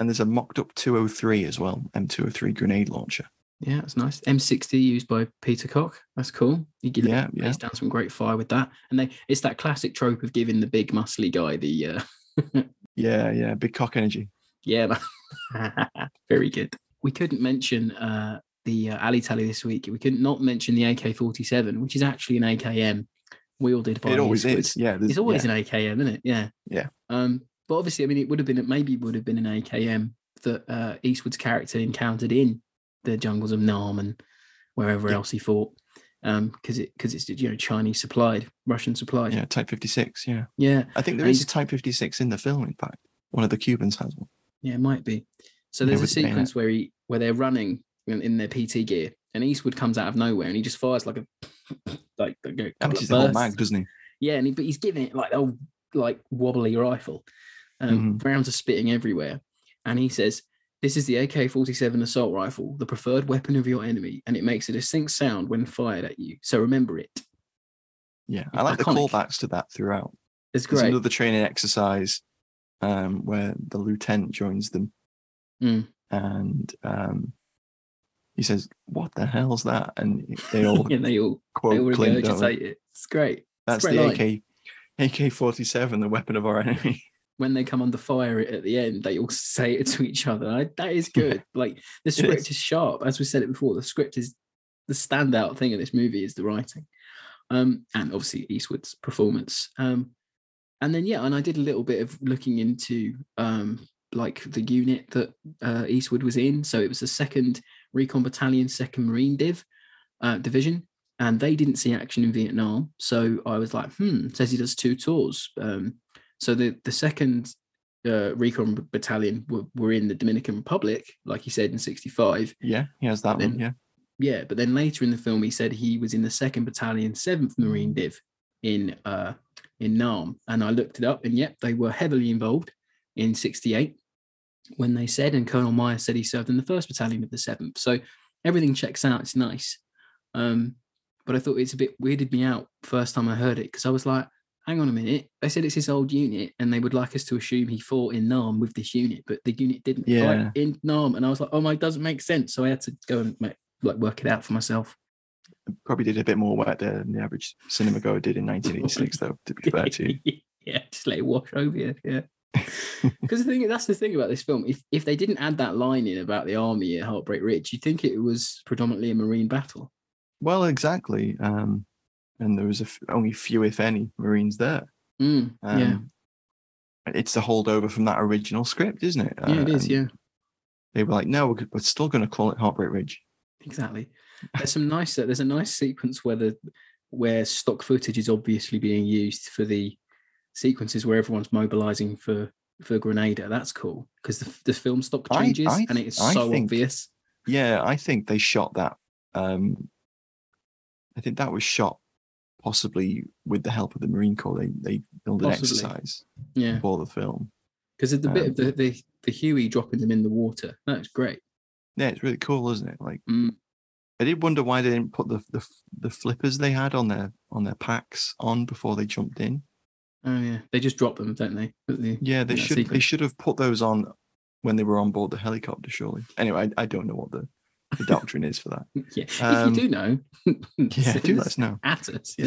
And there's a mocked up 203 as well, M203 grenade launcher. Yeah, that's nice. M60 used by Peter Cock. That's cool. You get Yeah, yeah, yeah. done some great fire with that, and they it's that classic trope of giving the big muscly guy the uh, Yeah, yeah. Big cock energy. Yeah, very good. We couldn't mention uh, the uh, Ali Tally this week. We couldn't not mention the AK forty seven, which is actually an AKM wielded by it always Eastwood. is. Yeah. It's always yeah. an AKM, isn't it? Yeah. Yeah. Um, but obviously, I mean, it would have been maybe would have been an AKM that uh, Eastwood's character encountered in the jungles of Nam and wherever Yeah. else he fought. Um, because it because it's you know Chinese supplied, Russian supplied. Yeah, Type 56. Yeah. Yeah. I think there And is a Type 56 in the film, in fact. One of the Cubans has one. Yeah, it might be. So there's a with the bayonet. sequence where he where they're running in, in their PT gear, and Eastwood comes out of nowhere and he just fires like a like, a couple Empties the whole mag, doesn't he? Yeah, and he, but he's giving it like a like wobbly rifle. Um, Mhm. Rounds are spitting everywhere, and he says, "This is the AK-47 assault rifle, the preferred weapon of your enemy, and it makes a distinct sound when fired at you. So remember it." Yeah, I like the callbacks to that throughout. It's There's great. another training exercise um, where the lieutenant joins them, Mm. and um, he says, "What the hell's that?" And they all and they all quote they all Clint, regurgitate it. It's great. That's great the line. AK AK forty seven, the weapon of our enemy. When they come under fire at the end, they all say it to each other. I, that is good. Like the script is. is. sharp, as we said it before. The script is the standout thing in this movie is the writing, um, and obviously Eastwood's performance. Um, and then yeah, and I did a little bit of looking into um, like the unit that uh, Eastwood was in. So it was the second Recon Battalion, Second Marine Div uh, Division, and they didn't see action in Vietnam. So I was like, hmm. Says he does two tours. Um, so the the second uh, Recon Battalion were, were in the Dominican Republic, like he said in '65. yeah, he has that Then- one. Yeah, Yeah, but then later in the film, he said he was in the second battalion, seventh Marine Div in uh in Nam, and I looked it up, and yep, they were heavily involved in '68 when they said, and Colonel Meyer said he served in the first battalion of the seventh. So everything checks out. It's nice, um, but I thought it's a bit weirded me out first time I heard it because I was like. Hang on a minute. They said it's his old unit, and they would like us to assume he fought in Nam with this unit, but the unit didn't Yeah. fight in Nam. And I was like, "Oh my, it doesn't make sense." So I had to go and make, like work it out for myself. probably did a bit more work there than the average cinema goer did in 1986, though. To be fair to you. yeah, just let it wash over you. Yeah. Because the thing that's the thing about this film. If if they didn't add that line in about the army at Heartbreak Ridge, you'd think it was predominantly a marine battle. Well, exactly. Um, and there was a f- only few, if any, Marines there. Mm, Um, yeah, It's the holdover from that original script, isn't it? yeah, it is. and Yeah, They were like, no, we're, we're still going to call it Heartbreak Ridge. exactly. There's some nice. There's a nice sequence where the where stock footage is obviously being used for the sequences where everyone's mobilizing for for Grenada. That's cool because the, the film stock changes I and it's I so think- obvious. Yeah, I think they shot that. Um, I think that was shot possibly with the help of the Marine Corps. They they built an Possibly. exercise Yeah, for the film. because of the bit Um, of the, the the Huey dropping them in the water. That's great. Yeah, it's really cool, isn't it? Like Mm. I did wonder why they didn't put the, the the flippers they had on their on their packs on before they jumped in. Oh yeah, they just drop them, don't they? the- Yeah, they should they should have put those on when they were on board the helicopter. Surely. Anyway, I, I don't know what the, the doctrine is for that. Yeah, Um, if you do know, Yeah, do let us know. At us. Yeah.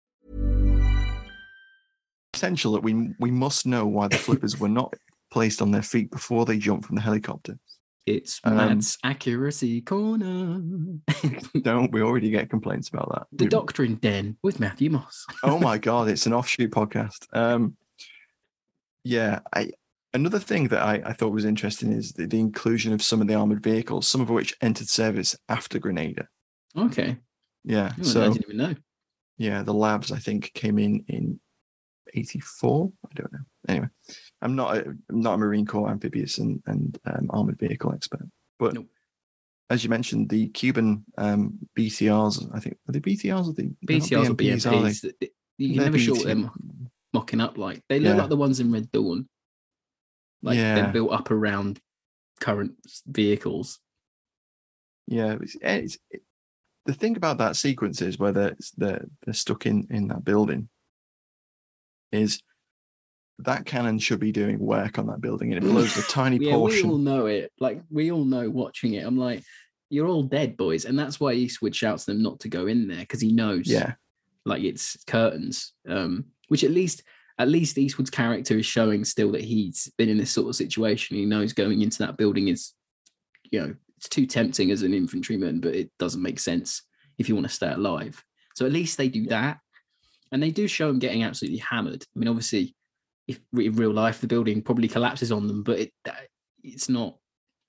Essential that we we must know why the flippers were not placed on their feet before they jumped from the helicopter. It's Um, Matt's accuracy corner. Don't we already get complaints about that? the We- Doctrine Den with Matthew Moss. oh my god, it's an offshoot podcast. Um, yeah, I another thing that I, I thought was interesting is the, the inclusion of some of the armored vehicles, some of which entered service after Grenada. Okay. Yeah, Oh, I didn't even know. yeah, the LAVs I think came in in '84. I don't know. Anyway, I'm not a, I'm not a Marine Corps amphibious and and um, armored vehicle expert, but Nope. as you mentioned, the Cuban um, BTRs, I think are they BTRs or the BTRs or BMPs, are they? You can they're never BT. they're mocking up like. They look Yeah. like the ones in Red Dawn. Like Yeah. they're built up around current vehicles. Yeah, it's, it's it, the thing about that sequence is where they're they're, they're stuck in in that building. Is that cannon should be doing work on that building, and it blows a tiny yeah, portion. we all know it. Like we all know watching it. I'm like, you're all dead, boys, and that's why Eastwood shouts them not to go in there because he knows. Yeah, like it's curtains. Um, which at least at least Eastwood's character is showing still that he's been in this sort of situation. He knows going into that building is, you know, it's too tempting as an infantryman, but it doesn't make sense if you want to stay alive. So at least they do that, and they do show him getting absolutely hammered. I mean, obviously, if in real life the building probably collapses on them, but it it's not.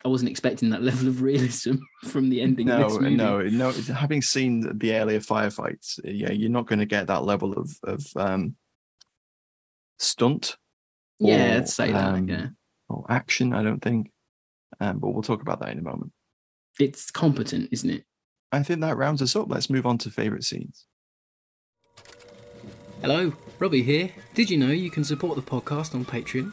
I wasn't expecting that level of realism from the ending of no, this movie. no, no. Having seen the earlier firefights, yeah, you're not going to get that level of of um, stunt. Yeah, or, I'd say that. um, Yeah, or action. I don't think, um, but we'll talk about that in a moment. it's competent, isn't it? I think that rounds us up. Let's move on to favorite scenes. Hello, Robbie here. Did you know you can support the podcast on Patreon?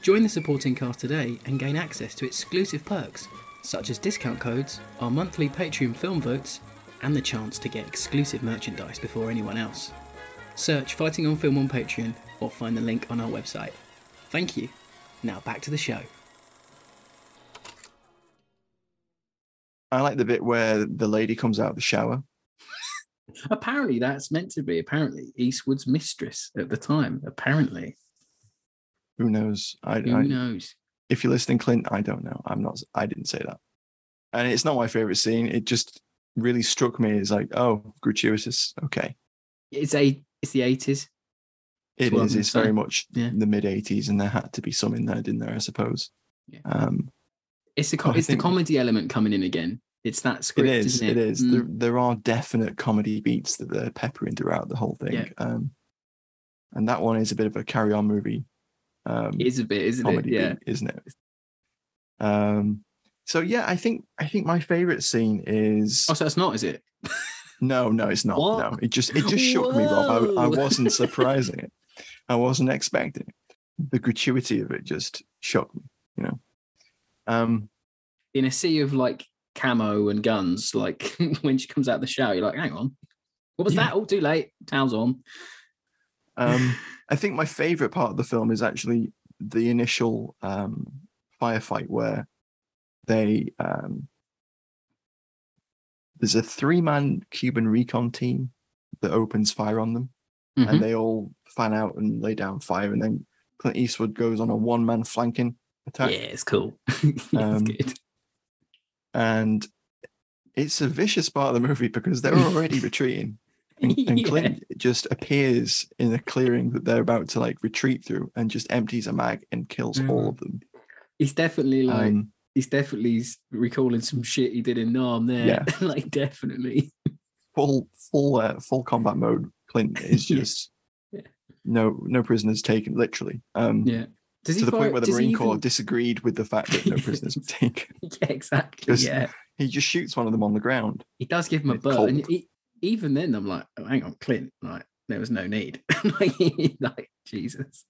Join the supporting cast today and gain access to exclusive perks, such as discount codes, our monthly Patreon film votes, and the chance to get exclusive merchandise before anyone else. Search Fighting on Film on Patreon or find the link on our website. Thank you. Now back to the show. I like the bit where the lady comes out of the shower. Apparently, that's meant to be apparently Eastwood's mistress at the time. Apparently, Who knows? I, who I knows? if you're listening, Clint, I don't know. I'm not. I didn't say that, and it's not my favorite scene. It just really struck me as like, oh, gratuitous. Okay, It's a it's the eighties. it is. It's very much Yeah. the mid '80s, and there had to be some in there, didn't there? I suppose. Yeah. Um, It's the co- it's the comedy element coming in again. It's that it script, is. isn't It it? is. Mm. There, there are definite comedy beats that they're peppering throughout the whole thing. Yeah. Um, and that one is a bit of a carry-on movie. Um, It is a bit, isn't it? Yeah. beat, isn't it? Um, so yeah, I think I think my favorite scene is Oh, so that's not, is it? no, no, it's not. What? No, it just it just shook me, Rob. I, I wasn't surprising it. I wasn't expecting it. The gratuity of it just shocked me. You know. Um, In a sea of like camo and guns, like when she comes out of the shower, you're like, hang on, what was Yeah. that? Oh, too late. Towels on. um, I think my favorite part of the film is actually the initial um, firefight where they um, there's a three-man Cuban recon team that opens fire on them, Mhm. and they all fan out and lay down fire, and then Clint Eastwood goes on a one-man flanking attack, Yeah, it's cool. Yeah, Um, it's good. And it's a vicious part of the movie because they're already retreating. And, and Yeah. Clint just appears in a clearing that they're about to like retreat through and just empties a mag and kills all Mm. of them. He's definitely like, Um, he's definitely recalling some shit he did in Nam there. Yeah. like, definitely. full full uh, full combat mode. Clint is just Yeah. no no prisoners taken, literally. Um, Yeah. Does to he the fire- point where the Marine Corps even- disagreed with the fact that no prisoners were taken. Yeah, exactly. Yeah. He just shoots one of them on the ground. He does give him a butt. And he, even then, I'm like, oh, hang on, Clint. Like, there was no need. like, like, Jesus.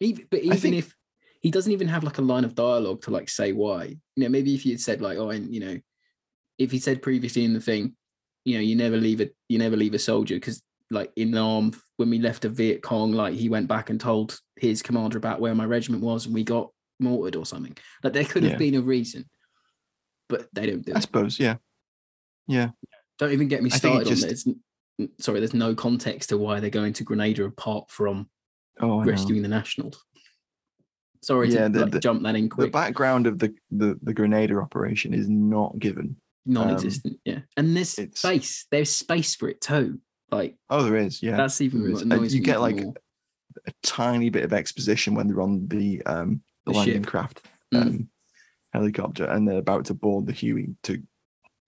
Even, but even think- if he doesn't even have like a line of dialogue to like say why, you know, maybe if you had said like, oh, and you know, if he said previously in the thing, you know, you never leave a you never leave a soldier because like in the arm when we left a Viet Cong, like he went back and told his commander about where my regiment was and we got mortared or something. Like there could have Yeah. been a reason, but they don't do I it. suppose, yeah. Yeah. Don't even get me I think it started on just- this. Sorry, there's no context to why they're going to Grenada apart from Oh, rescuing the Nationals. Sorry Yeah, to the- like, the- jump that in quick. The background of the, the the Grenada operation is not given. Um, Non-existent, yeah. And there's it's- space. There's space for it too. Like Oh, there is, yeah. that's even there what is. And you get like more. a tiny bit of exposition when they're on the um the, The landing ship. craft Mm. um, helicopter and they're about to board the Huey to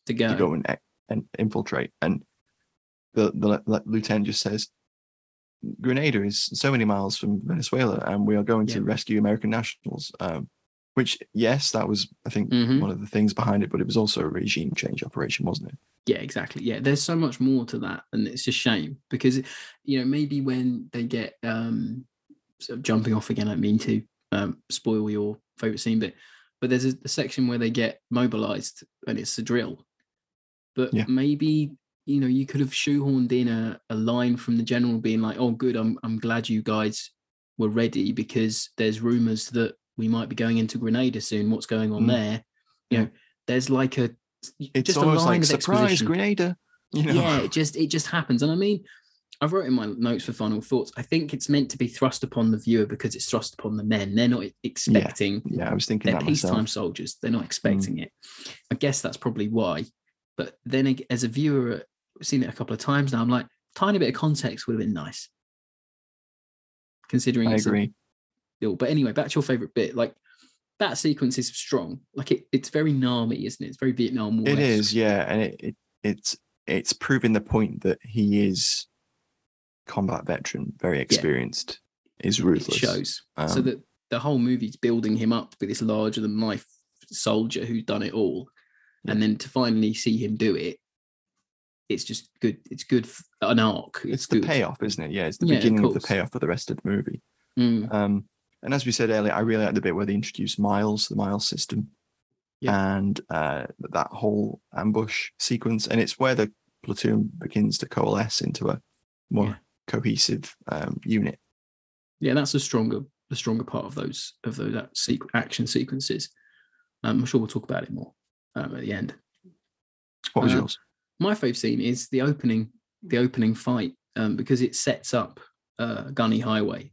to go. to go and, e- and infiltrate. And the, the le- le- lieutenant just says, Grenada is so many miles from Venezuela, and we are going to rescue American nationals. Um, which, yes, that was, I think, Mhm. one of the things behind it, but it was also a regime change operation, wasn't it? Yeah, exactly. Yeah, there's so much more to that, and it's a shame because you know maybe when they get um sort of jumping off again, I mean to um, spoil your favorite scene but but there's a, a section where they get mobilized and it's a drill. But Yeah. maybe you know you could have shoehorned in a, a line from the general being like, "Oh, good, I'm I'm glad you guys were ready because there's rumors that we might be going into Grenada soon. What's going on Mm. there? You know, there's like a It's just a line like of surprise. Grenada. You know? Yeah, it just it just happens. And I mean, I wrote in my notes for final thoughts. I think it's meant to be thrust upon the viewer because it's thrust upon the men. They're not expecting. Yeah, I was thinking They're that peacetime myself. Mm. soldiers. They're not expecting it. I guess that's probably why. But then, as a viewer, I've seen it a couple of times now. I'm like, tiny bit of context would have been nice, considering. I it's agree. Deal. But anyway, back to your favorite bit. Like that sequence is strong. Like it, it's very Nami, isn't it? It's very Vietnam War. It is, yeah, and it, it it's it's proving the point that he is combat veteran, very experienced, is ruthless. It shows. so Um, that the whole movie's building him up with this larger than life soldier who's done it all, and then to finally see him do it, it's just good. It's good an arc. it's It's, the good. payoff, isn't it? Yeah, it's the Yeah, beginning of, the payoff for the rest of the movie. Mm, Um, and as we said earlier, I really like the bit where they introduce Miles, the Miles system, and uh, that whole ambush sequence. And it's where the platoon begins to coalesce into a more Yeah. cohesive um, unit. yeah, that's the stronger the stronger part of those of those action sequences. Um, I'm sure we'll talk about it more um, at the end. What was Uh, yours? my fave scene is the opening the opening fight um, because it sets up uh, Gunny Highway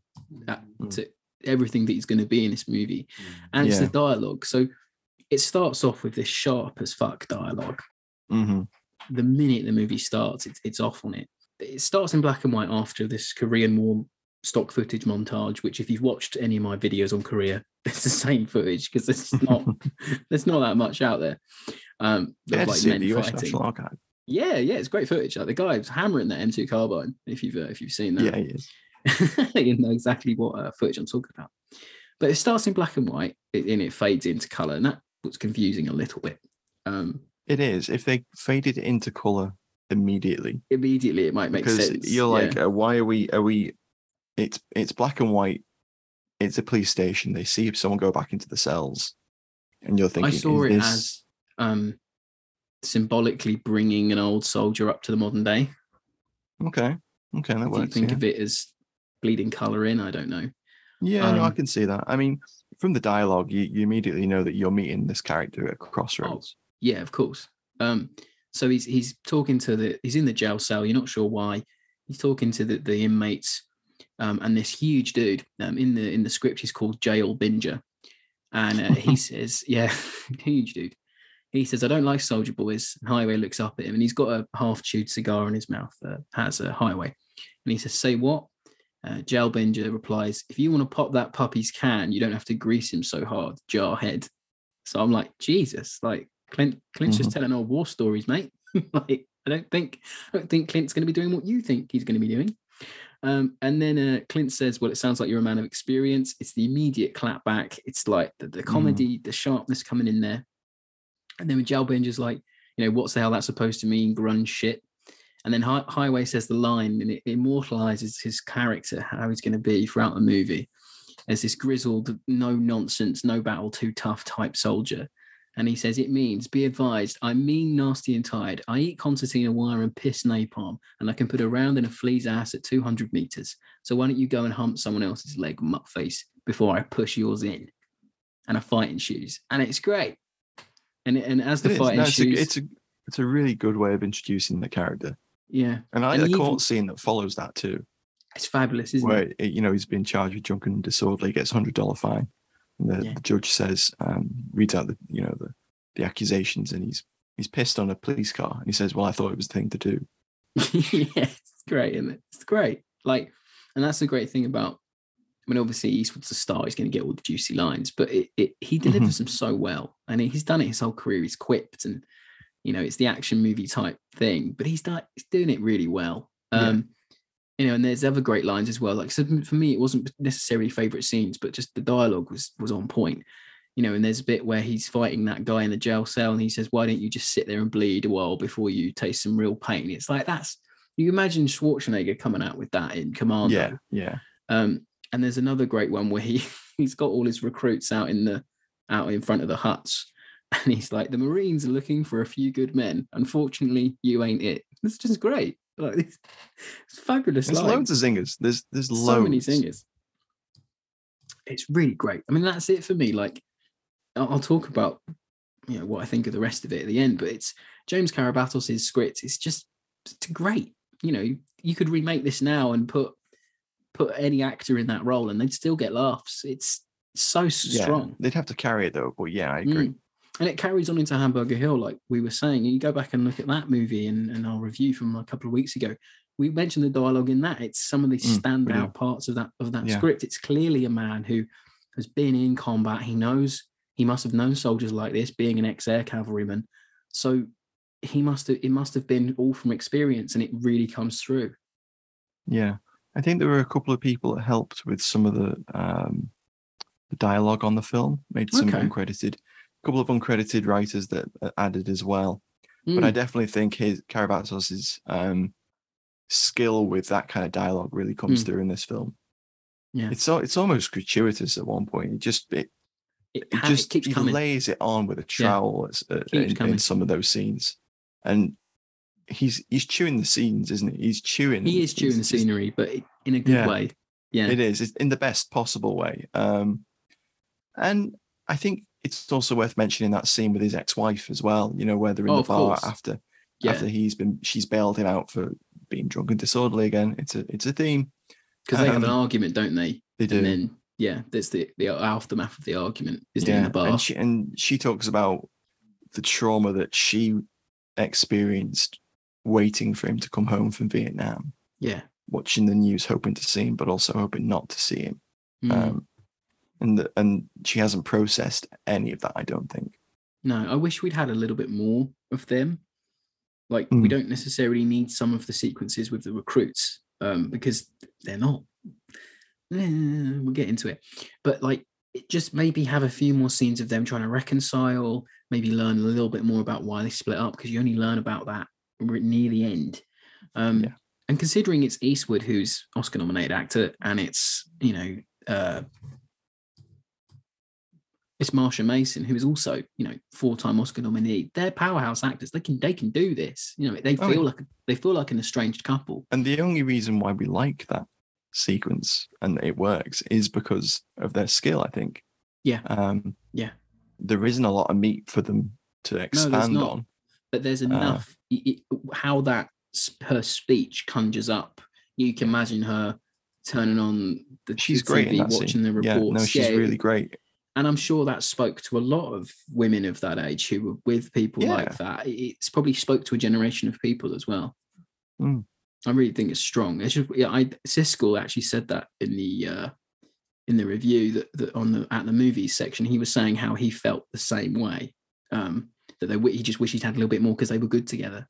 at, to everything that he's going to be in this movie, and it's Yeah. the dialogue. So it starts off with this sharp as fuck dialogue. hmm The minute the movie starts, it's, it's off on it. It starts in black and white after this Korean War stock footage montage. Which, if you've watched any of my videos on Korea, it's the same footage because there's not there's not that much out there. Um, Yeah, of to like men the US fighting. National Archive. Yeah, yeah, it's great footage. Like the guy's hammering that M2 carbine. If you've uh, if you've seen that, Yeah, he is. you know exactly what uh, footage I'm talking about. But it starts in black and white, and it fades into color, and that was confusing a little bit. Um, It is. If they faded into color immediately, immediately, it might make because sense. you're yeah. like, uh, why are we? Are we? It's it's black and white. It's a police station. They see if someone go back into the cells, and you're thinking, I saw it this... as um, symbolically bringing an old soldier up to the modern day. okay, okay, that you works. think yeah. of it as bleeding color in, I don't know. Yeah, no, I Um, can see that. I mean, from the dialogue, you, you immediately know that you're meeting this character at Oh, crossroads. Yeah, of course. Um, so he's he's talking to the he's in the jail cell. You're not sure why. He's talking to the, the inmates, um, and this huge dude um, in the in the script he's called Jail Binger, and uh, he says, "Yeah, huge dude." He says, "I don't like soldier boys." And Highway looks up at him, and he's got a half chewed cigar in his mouth. Uh, has a Highway, and he says, "Say what?" Uh, Binger replies, "If you want to pop that puppy's can, you don't have to grease him so hard, jarhead." So I'm like, Jesus, like Clint, Clint's just telling old war stories, mate. like, I don't think, I don't think Clint's going to be doing what you think he's going to be doing. Um, and then uh, Clint says, "Well, it sounds like you're a man of experience." It's the immediate clap back. It's like the, the comedy, the sharpness coming in there. And then when Jal Binger's like, you know, what's the hell that's supposed to mean? Grunge shit. And then Hi- Highway says the line, and it immortalizes his character, how he's going to be throughout the movie, as this grizzled, no nonsense, no battle, too tough type soldier. And he says, It means, be advised, I'm mean, nasty, and tired. I eat concertina wire and piss napalm, and I can put a round in a flea's ass at 200 meters. So why don't you go and hump someone else's leg, muttface, before I push yours in? And a fight shoes, And it's great. And, and as the It fight No, it's, a, it's a it's a really good way of introducing the character, yeah, and I like And the he court even- scene that follows that too, it's fabulous, isn't where it? you know he's been charged with drunken and disorderly, gets a hundred dollar fine, and the, Yeah. the judge says, um, reads out the you know the the accusations, and he's he's pissed on a police car, and he says, "Well, I thought it was the thing to do." yeah, it's great, isn't it? It's great. Like, and that's the great thing about. I mean, obviously Eastwood's the star; he's going to get all the juicy lines, but it, it he delivers them so well, and he's done it his whole career. He's quipped, and you know, it's the action movie type thing, but he's done he's doing it really well. Yeah. Um, you know, and there's other great lines as well. Like, so for me, it wasn't necessarily favorite scenes, but just the dialogue was was on point. You know, and there's a bit where he's fighting that guy in the jail cell, and he says, "Why don't you just sit there and bleed a while before you taste some real pain?" It's like that's you imagine Schwarzenegger coming out with that in Commando. Yeah, yeah. Um, and there's another great one where he he's got all his recruits out in the out in front of the huts, and he's like, "The Marines are looking for a few good men. Unfortunately, you ain't it." It's just great. Like it's fabulous. There's line. loads of zingers. There's there's so loads. many singers. It's really great. I mean, that's it for me. Like, I'll, I'll talk about you know what I think of the rest of it at the end, but it's James Carabatsos' script. It's just it's great. You know, you could remake this now and put put any actor in that role, and they'd still get laughs. It's so Yeah, strong. They'd have to carry it though, but yeah, I agree. Mm. And it carries on into Hamburger Hill, like we were saying. You go back and look at that movie and, and our review from a couple of weeks ago. We mentioned the dialogue in that. It's some of the Mm, standout do. parts of that of that Yeah. script. It's clearly a man who has been in combat. He knows he must have known soldiers like this, being an ex-air cavalryman. So he must have it must have been all from experience, and it really comes through. Yeah, I think there were a couple of people that helped with some of the um, the dialogue on the film. Made some Okay. uncredited, couple of uncredited writers that uh, added as well. But I Mm, definitely think his Carabatsos's um, skill with that kind of dialogue really comes Mm. through in this film. yeah, It's al- it's almost gratuitous at one point. It just it, it, it it just keeps he coming. lays it on with a trowel as- uh, in, in some of those scenes, and he's he's chewing the scenes, isn't he? He's chewing. He is chewing the scenery, but in a good Yeah. way. Yeah, It is. It's in the best possible way. Um, and I think it's also worth mentioning that scene with his ex-wife as well. You know, where they're in Oh, the bar course. after yeah. after he's been she's bailed him out for being drunk and disorderly again. It's a it's a theme. because they have an Um, argument, don't they? They do. And then yeah, there's the the aftermath of the argument is in the bar. And she and she talks about the trauma that she experienced waiting for him to come home from Vietnam, yeah, watching the news, hoping to see him, but also hoping not to see him. Mm. Um, and the, and she hasn't processed any of that. I don't think. no, I wish we'd had a little bit more of them. Like we Mm. don't necessarily need some of the sequences with the recruits um, because they're not. Eh, we'll get into it, but like it just maybe have a few more scenes of them trying to reconcile. Maybe learn a little bit more about why they split up because you only learn about that near the end. Um, Yeah. And considering it's Eastwood who's Oscar nominated actor and it's you know uh, it's Marsha Mason, who is also, you know, four-time Oscar nominee. They're powerhouse actors. They can they can do this. You know, they Oh, feel yeah. like they feel like an estranged couple. And the only reason why we like that sequence and it works is because of their skill. I think. Yeah. Um, Yeah. There isn't a lot of meat for them to expand not. on. But there's Uh. enough. i- i- how that her speech conjures up. You can imagine her turning on the She's the great watching scene. the reports. Yeah, no, she's Yeah, really great. And I'm sure that spoke to a lot of women of that age who were with people like that. It's probably spoke to a generation of people as well. Mm. I really think it's strong. It's just, yeah, I Siskel actually said that in the uh, in the review that, that on the at the movies section, he was saying how he felt the same way. Um, that they he just wished he'd had a little bit more because they were good together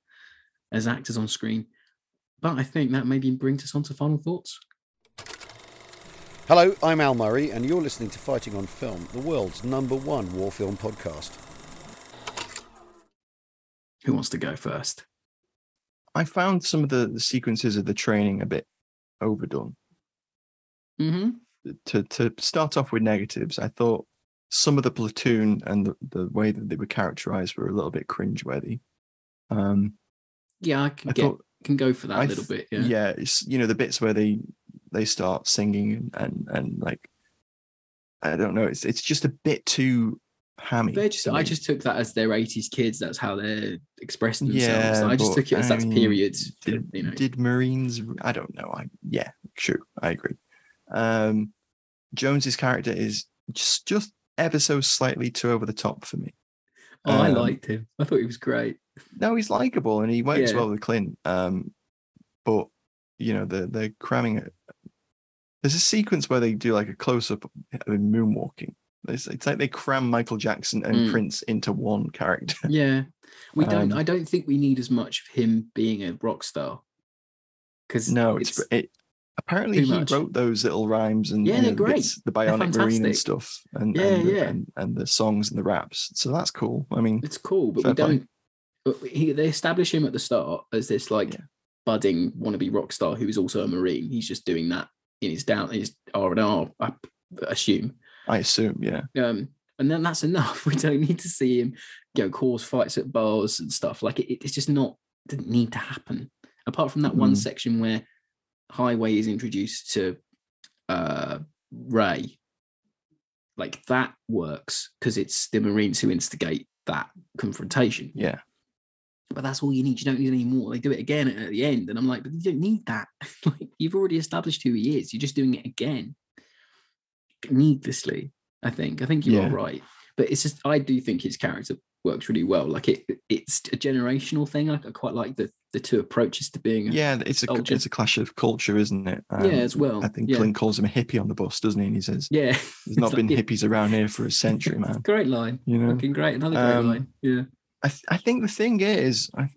as actors on screen. But I think that maybe brings us on to final thoughts. Hello, I'm Al Murray, and you're listening to Fighting on Film, the world's number one war film podcast. Who wants to go first? I found some of the, the sequences of the training a bit overdone. Mm-hmm. To to start off with negatives, I thought some of the platoon and the, the way that they were characterized were a little bit cringeworthy. Um, Yeah, I can I get thought- can go for that a I little th- bit. Yeah. it's you know the bits where they they start singing and and, and like I don't know, it's it's just a bit too hammy. Just, I just took that as their 80s kids. That's how they're expressing themselves. yeah. I just took it as I that's mean, period. Did, you know. did Marines? I don't know. I yeah, true. I agree. Um, Jones's character is just just ever so slightly too over the top for me. oh, I um, liked him. I thought he was great. No, he's likable and he works Yeah. well with Clint. Um, but you know, they're they're cramming it. There's a sequence where they do like a close up of him moonwalking. It's, it's like they cram Michael Jackson and Mm. Prince into one character. Yeah. We don't, Um, I don't think we need as much of him being a rock star. Because no, it's, it. Apparently, he much. wrote those little rhymes and Yeah, you know, they're the great. bits- the Bionic Marine and stuff, and Yeah, and, the, yeah. and and the songs and the raps. So that's cool. I mean, it's cool, but we don't. but He, they establish him at the start as this like Yeah. budding wannabe rock star who is also a marine. He's just doing that his down, his R and R, I assume. I assume, yeah. Um, and then that's enough. We don't need to see him, you know, cause fights at bars and stuff. Like it, it's just not didn't need to happen. Apart from that one Mm. section where Highway is introduced to uh Ray, like that works because it's the Marines who instigate that confrontation. Yeah. But that's all you need. You don't need any more. They do it again at the end, and I'm like, but you don't need that. like you've already established who he is. You're just doing it again, needlessly. I think. I think you Yeah. are right. But it's just I do think his character works really well. Like it, it's a generational thing. Like I quite like the the two approaches to being. A, Yeah, it's a soldier. it's a clash of culture, isn't it? Um, Yeah, as well. I think Yeah. Clint calls him a hippie on the bus, doesn't he? And he says, yeah. "There's not been like, yeah. hippies around here for a century, man." Great line. You know, Fucking great. Another great Um, line. Yeah. I th- I think the thing is, I,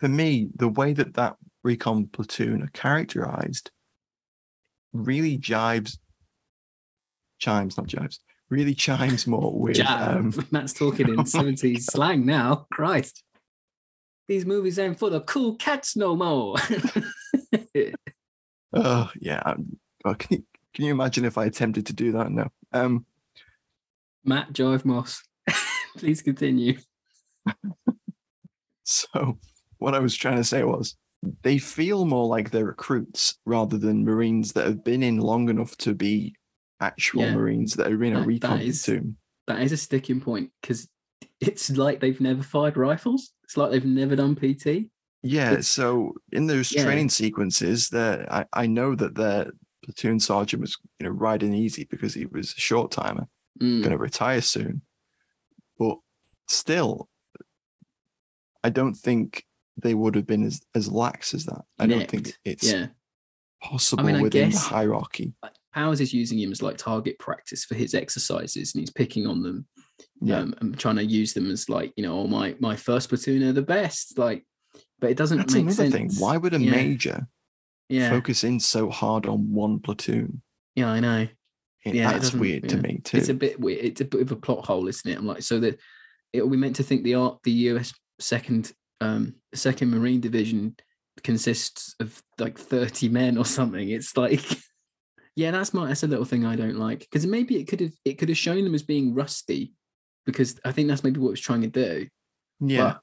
for me, the way that that recon platoon are characterized really jibes, chimes, not jibes, really chimes more with. Um, Matt's talking oh in my 70s slang now. Christ. These movies ain't full of cool cats no more. oh yeah, oh, can you can you imagine if I attempted to do that? No. Um, Matt Jive Moss. Please continue. So, what I was trying to say was they feel more like they're recruits rather than Marines that have been in long enough to be actual Yeah. Marines that are in a That- recon that is- platoon. That is a sticking point because it's like they've never fired rifles. It's like they've never done PT. Yeah, It's- so in those Yeah. training sequences, there I, I know that their platoon sergeant was you know riding easy because he was a short timer, Mm. going to retire soon. But still, I don't think they would have been as, as lax as that. I don't think it's Yeah. possible I within guess- the hierarchy. Powers is using him as like target practice for his exercises and he's picking on them Yeah. um, and trying to use them as like, you know, oh, my, my first platoon are the best. Like, but it doesn't That's make another sense. thing. Why would a Yeah. major Yeah. focus in so hard on one platoon? Yeah, I know. It- Yeah, that's weird to me too. It's a bit weird. It's a bit of a plot hole, isn't it? I'm like, so that it, we meant to think the art, the US second, um, second Marine Division consists of like 30 men or something. It's like, yeah, that's my that's a little thing I don't like because maybe it could have it could have shown them as being rusty because I think that's maybe what it was trying to do. yeah. But,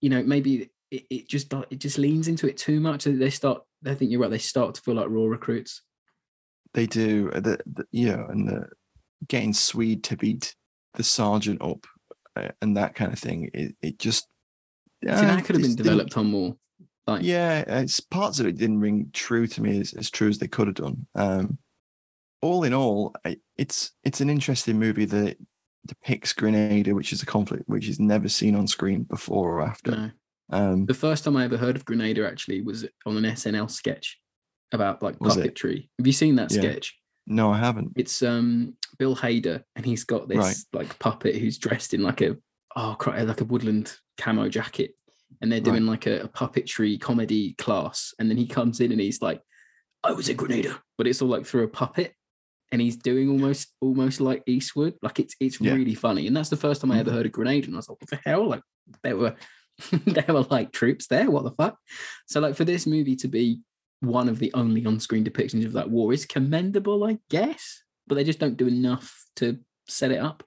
you know, maybe it, it just it just leans into it too much. that They start. I think you're right. They start to feel like raw recruits. They do, uh, the, the know, and the getting Swede to beat the sergeant up uh, and that kind of thing. It, it just See, uh, that could have been developed on more. Like, Yeah, it's parts of it didn't ring true to me as, as true as they could have done. Um, all in all, it's it's an interesting movie that depicts Grenada, which is a conflict which is never seen on screen before or after. no. Um, The first time I ever heard of Grenada actually was on an SNL sketch about like puppetry. Have you seen that Yeah. sketch? no, I haven't. It's um Bill Hader and he's got this Right. like puppet who's dressed in like a oh uh, like a woodland camo jacket and they're Right. doing like a, a puppetry comedy class and then he comes in and he's like I was a Grenada but it's all like through a puppet and he's doing almost almost like Eastwood like it's it's Yeah. really funny and that's the first time I ever mm-hmm. heard of Grenada and I was like what the hell? Like there were there were like troops there what the fuck? So like for this movie to be one of the only on-screen depictions of that war is commendable I guess but they just don't do enough to set it up.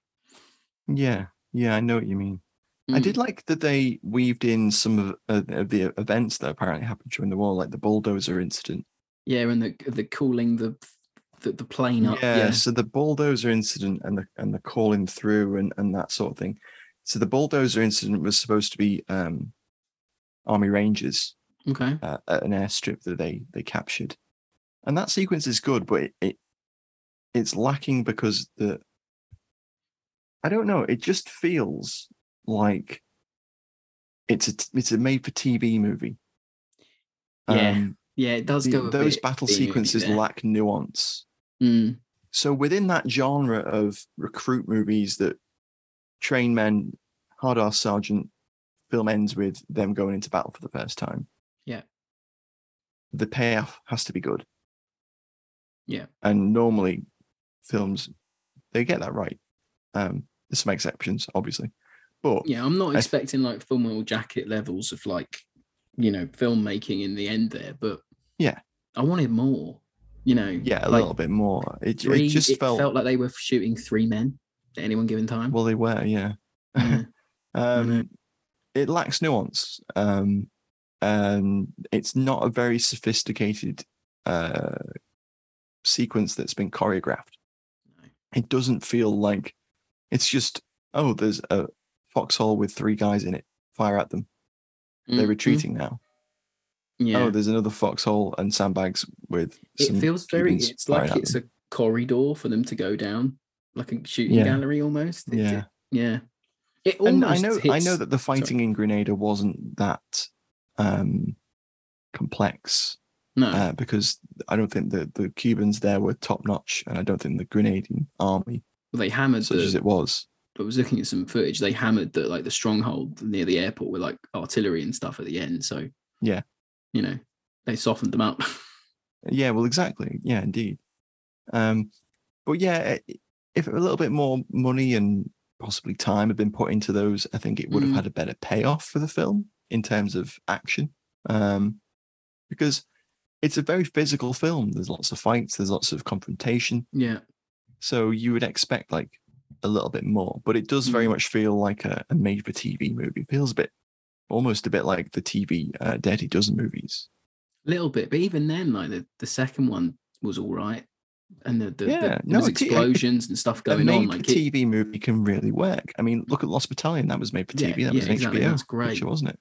Yeah, yeah, I know what you mean. I Mm. did like that they weaved in some of, uh, of the events that apparently happened during the war, like the bulldozer incident. Yeah, and the the cooling the the, the plane up. Yeah, Yeah, so the bulldozer incident and the and the calling through and, and that sort of thing. So the bulldozer incident was supposed to be um, Army Rangers okay. uh, at an airstrip that they they captured, and that sequence is good, but it, it it's lacking because the I don't know. It just feels like it's a it's a made for TV movie. Yeah, Um, yeah, it does the- those bit battle sequences lack nuance. Mm, So within that genre of recruit movies that train men, hard ass sergeant, film ends with them going into battle for the first time. Yeah. The payoff has to be good. Yeah. And normally films they get that right. Um there's some exceptions, obviously. But yeah, I'm not expecting like metal jacket levels of like, you know, filmmaking in the end there, but Yeah. I wanted more. You know, Yeah, a like little bit more. It, three, it just felt, like they were shooting three men at any one given time. well, they were, yeah. Yeah. um, it lacks nuance, um, and it's not a very sophisticated uh, sequence that's been choreographed. It doesn't feel like it's just oh, there's a foxhole with three guys in it. Fire at them. They're Mhm. retreating now. Yeah. Oh, there's another foxhole and sandbags with. it feels very. It's like it's them. a corridor for them to go down, like a shooting Yeah. gallery almost. It- Yeah. yeah. It and I almost know I know that the sorry. fighting in Grenada wasn't that um complex. No. Uh, because I don't think the, the Cubans there were top notch, and I don't think the Grenadian army, they hammered such the, as it was, I was looking at some footage. They hammered the like the stronghold near the airport with like artillery and stuff at the end. So yeah, you know, they softened them up. yeah, well, exactly, yeah, indeed. Um, but yeah, if a little bit more money and possibly time had been put into those, I think it would have Mm. had a better payoff for the film in terms of action. Um, because it's a very physical film. There's lots of fights. There's lots of confrontation. yeah. So you would expect like a little bit more, but it does very Mm. much feel like a, a made for TV movie. It feels a bit, almost a bit like the TV uh, Dirty Dozen movies. A little bit, but even then, like the, the second one was all right, and the, the, the Yeah, there no, was a t- a- explosions and stuff going made on. Like it, TV movie can really work. I mean, look at Lost Battalion. That was made for Yeah, TV. That yeah, was an exactly, HBO that's great. picture, wasn't it?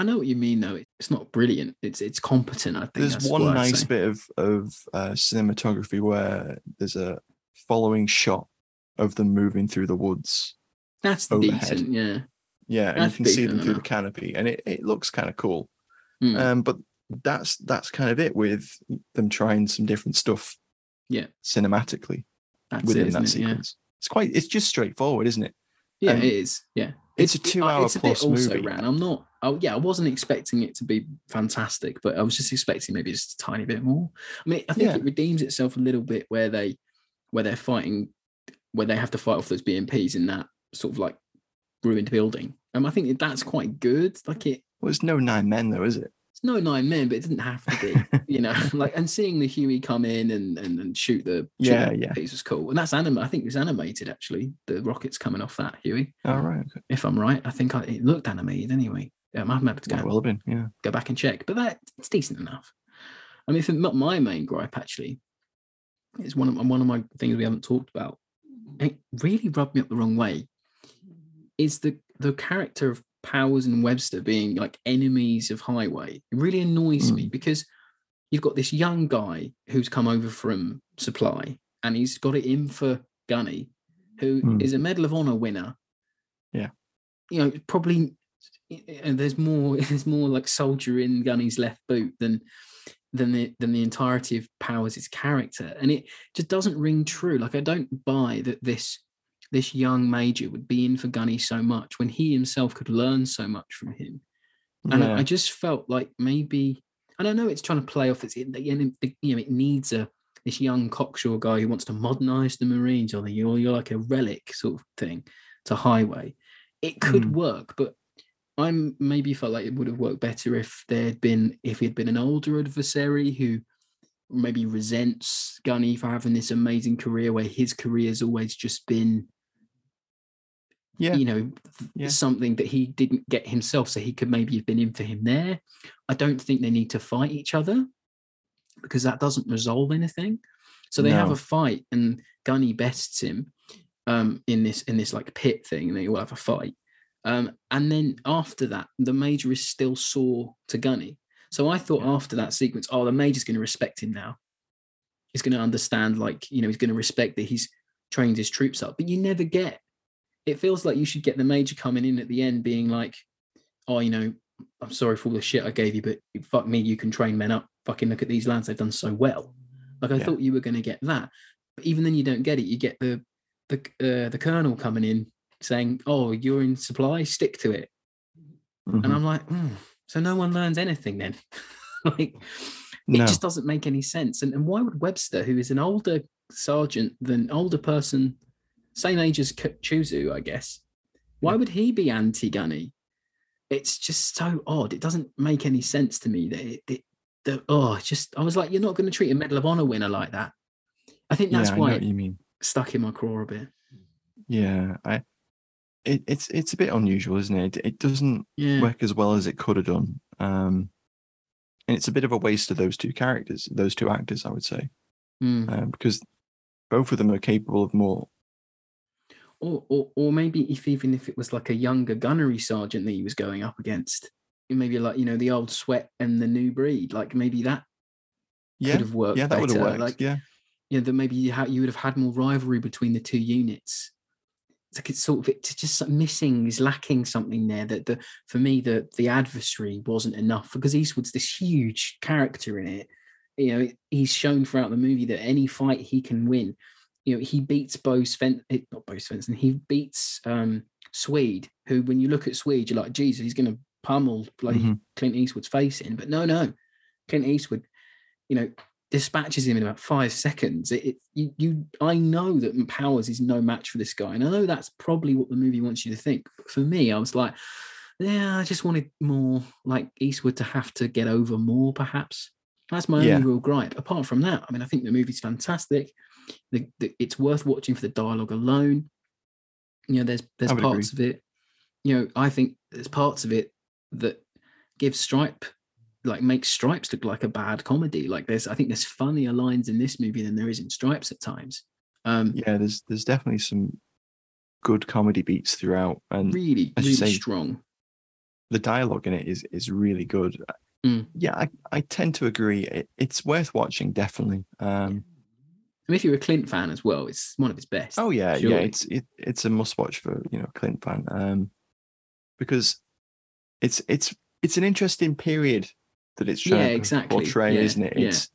I know what you mean, though. It's not brilliant. It's it's competent. I think There's one nice bit of of uh, cinematography where there's a following shot of them moving through the woods. That's overhead. decent. Yeah. Yeah, and That's you can see them through the canopy, and it, it looks kind of cool. Hmm. Um, but that's that's kind of it with them trying some different stuff Yeah. cinematically That's within it, that it? Yeah. sequence. It's quite it's just straightforward, isn't it? Yeah, And it is. Yeah, it's a two-hour it's a plus movie. Ran. I'm not. Oh, yeah, I wasn't expecting it to be fantastic, but I was just expecting maybe just a tiny bit more. I mean, I think Yeah. it redeems itself a little bit where they, where they're fighting, where they have to fight off those BMPs in that sort of like ruined building. Um, I think that's quite good. Like it, Well, it's no nine men though, is it? It's no nine men, but it didn't have to be. you know, like and seeing the Huey come in and and, and shoot the shoot Yeah, yeah. piece was cool. And that's anim. I think it was animated actually. The rockets coming off that Huey. All right, okay. If I'm right, I think I, it looked animated anyway. Yeah, I might have to Might go, well have been, yeah. go back and check, but that it's decent enough. I mean, for my main gripe actually is one of my- one of my things we haven't talked about. It really rubbed me up the wrong way. Is the the character of Powers and Webster being like enemies of Highway? It really annoys me because you've got this young guy who's come over from Supply and he's got it in for Gunny, who is Mm. a Medal of Honor winner. Yeah. You know, probably and there's more there's more like soldier in Gunny's left boot than than the than the entirety of Powers' character. And it just doesn't ring true. Like I don't buy that this this young major would be in for Gunny so much when he himself could learn so much from him. And I- Yeah. I just felt like maybe and I know it's trying to play off it's it, you know it needs a this young cocksure guy who wants to modernize the Marines or the, you're, you're like a relic sort of thing to highway. It could Mm. work, but I'm maybe felt like it would have worked better if there'd been if he'd been an older adversary who maybe resents Gunny for having this amazing career where his career's always just been Yeah. you know Yeah. something that he didn't get himself so he could maybe have been in for him there. I don't think they need to fight each other because that doesn't resolve anything. So they have a fight and gunny bests him um in this in this like pit thing and they all have a fight. Um and then after that the major is still sore to gunny. So i thought after that sequence oh the major's going to respect him now. He's going to understand like you know he's going to respect that he's trained his troops up. But you never get it feels like you should get the major coming in at the end being like oh you know i'm sorry for all the shit i gave you but fuck me you can train men up. Fucking look at these lads they've done so well. Like i Yeah. thought you were going to get that. But even then you don't get it. You get the the uh, the colonel coming in saying oh you're in supply stick to it. Mhm. and i'm like "Hmm, so no one learns anything then? Like it No. just doesn't make any sense. And, and why would webster who is an older sergeant than older person same age as Choozoo i guess why would he be anti-gunny it's just so odd it doesn't make any sense to me that it, it the oh, just I was like, you're not going to treat a Medal of Honor winner like that. I think that's yeah, why it you mean. stuck in my craw a bit. Yeah, I. It, it's it's a bit unusual, isn't it? It, it doesn't Yeah. work as well as it could have done, um, and it's a bit of a waste of those two characters, those two actors, I would say, Mm. um, because both of them are capable of more. Or, or or maybe if even if it was like a younger gunnery sergeant that he was going up against, maybe like you know the old sweat and the new breed, like maybe that Yeah, could have worked. yeah, that would have worked. Like yeah, you know, that maybe you, ha- you would have had more rivalry between the two units. It's like it's sort of it's just missing, is lacking something there. That the for me the the adversary wasn't enough because Eastwood's this huge character in it. You know, he's shown throughout the movie that any fight he can win. You know, he beats Bo Sven, eh, not Bo Svenson. He beats um Swede, who when you look at Swede, you're like, Jesus, he's going to pummel bloody Mhm. Clint Eastwood's face in. But no, no, Clint Eastwood, you know, dispatches him in about five seconds. It, it you, you I know that Powers is no match for this guy, and I know that's probably what the movie wants you to think. But for me, I was like, yeah, I just wanted more like Eastwood to have to get over more, perhaps. That's my Yeah. only real gripe. Apart from that, I mean, I think the movie's fantastic. The, the, it's worth watching for the dialogue alone. You know, there's there's parts of it. You know, I think there's parts of it that give Stripe like makes Stripes look like a bad comedy. Like there's, I think there's funnier lines in this movie than there is in Stripes at times. Um, yeah. There's there's definitely some good comedy beats throughout, and really, really say, strong. the dialogue in it is is really good. Mm. Yeah, I, I tend to agree. It, it's worth watching, definitely. Um, Mean, if you're a Clint fan as well, it's one of his best. Oh yeah, yeah. It's it, it's a must watch for you know Clint fan, um, because it's it's it's an interesting period that it's trying Yeah, to exactly. portray, Yeah, isn't it? yeah. It's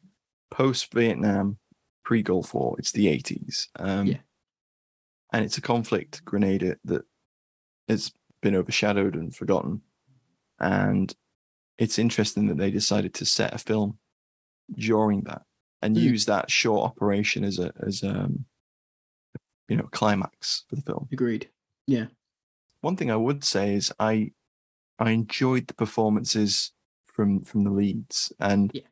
post Vietnam, pre Gulf War. It's the eighties, um, Yeah. and it's a conflict Grenada that has been overshadowed and forgotten, and it's interesting that they decided to set a film during that and Mm. use that short operation as a as um you know climax for the film. Agreed. Yeah. One thing I would say is I I enjoyed the performances from from the leads, and Yeah.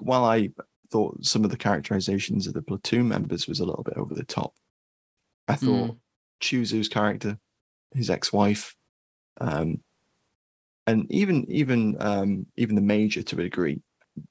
while I thought some of the characterizations of the platoon members was a little bit over the top, I thought Mm. Choozoo's character, his ex-wife, um, and even even um, even the major to a degree,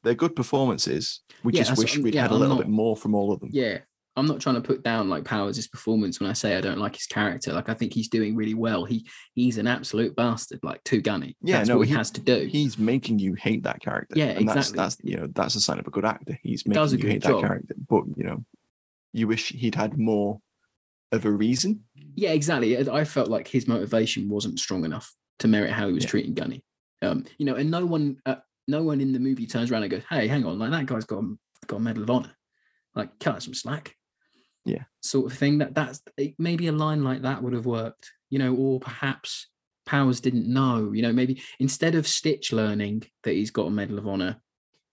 they're good performances. We Yeah, just wish we'd yeah, had a I'm little not- bit more from all of them. Yeah. I'm not trying to put down like Powers' performance when I say I don't like his character. Like I think he's doing really well. He he's an absolute bastard, like to Gunny. Yeah, That's no, what he, he- has to do. He's making you hate that character. Yeah, and that's, exactly. That's you know that's a sign of a good actor. He's making you hate job. that character, but you know, you wish he'd had more of a reason. Yeah, exactly. I felt like his motivation wasn't strong enough to merit how he was Yeah. treating Gunny. Um, you know, and no one, uh, no one in the movie turns around and goes, "Hey, hang on, like that guy's got got a Medal of Honor." Like, cut some slack. Yeah. sort of thing. That that's it- maybe a line like that would have worked. You know, or perhaps Powers didn't know. You know, maybe instead of Stitch learning that he's got a Medal of Honor,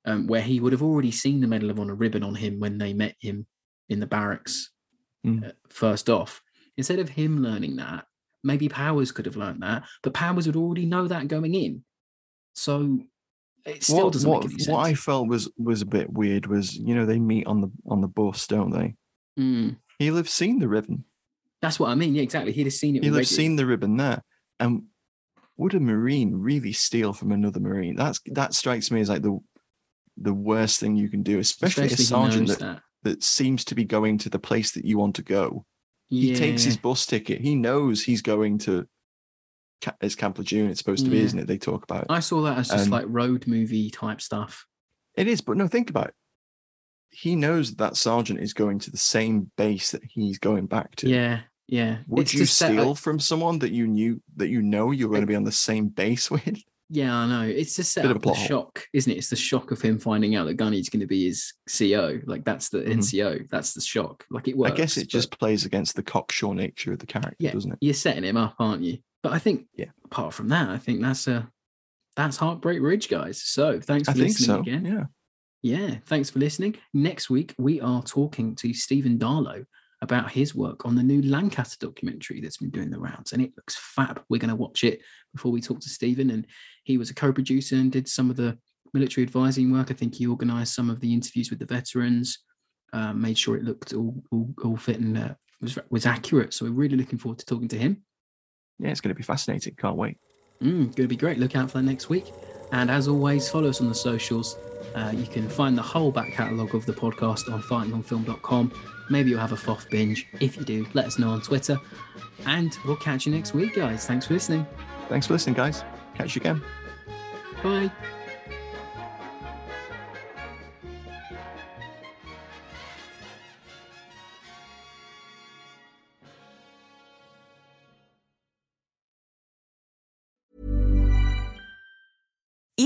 um, where he would have already seen the Medal of Honor ribbon on him when they met him in the barracks Mm. uh, first off. Instead of him learning that, maybe Powers could have learned that, but Powers would already know that going in. So it still what, doesn't what, make any sense. what I felt was was a bit weird was you know they meet on the on the bus, don't they? Mm, He'll have seen the ribbon. that's what I mean. Yeah, exactly. He'd have seen it. He'll already. have seen the ribbon there. And would a marine really steal from another marine? That's that strikes me as like the the worst thing you can do, especially, Especially a sergeant that, that. that seems to be going to the place that you want to go. He takes his bus ticket. He knows he's going to. It's Camp Lejeune. It's supposed to be, Yeah. isn't it? They talk about. it. I saw that as just Um, like road movie type stuff. It is, but no, think about it. He knows that, that sergeant is going to the same base that he's going back to. Yeah, yeah. Would It's you steal like- from someone that you knew that you know you're going to be on the same base with? Yeah, I know. It's just set Bit of up a the shock, isn't it? It's the shock of him finding out that Gunny's going to be his CO. Like that's the Mhm. NCO. That's the shock. Like it works. I guess it but just plays against the cocksure nature of the character, yeah, doesn't it? you're setting him up, aren't you? But I think, Yeah. Apart from that, I think that's a that's Heartbreak Ridge, guys. So thanks I for think listening so. again. Yeah. Yeah, thanks for listening. Next week, we are talking to Stephen Darlow about his work on the new Lancaster documentary that's been doing the rounds, and it looks fab. We're going to watch it before we talk to Stephen. And he was a co producer and did some of the military advising work. I think he organised some of the interviews with the veterans, uh, made sure it looked all all, all fit and uh, was was accurate. So we're really looking forward to talking to him. Yeah, it's going to be fascinating. Can't wait. Mm, going to be great. Look out for that next week. And as always, follow us on the socials. Uh, you can find the whole back catalogue of the podcast on fightingonfilm.com. Maybe you'll have a FOF binge. If you do, let us know on Twitter. And we'll catch you next week, guys. Thanks for listening. Thanks for listening, guys. Catch you again. Bye.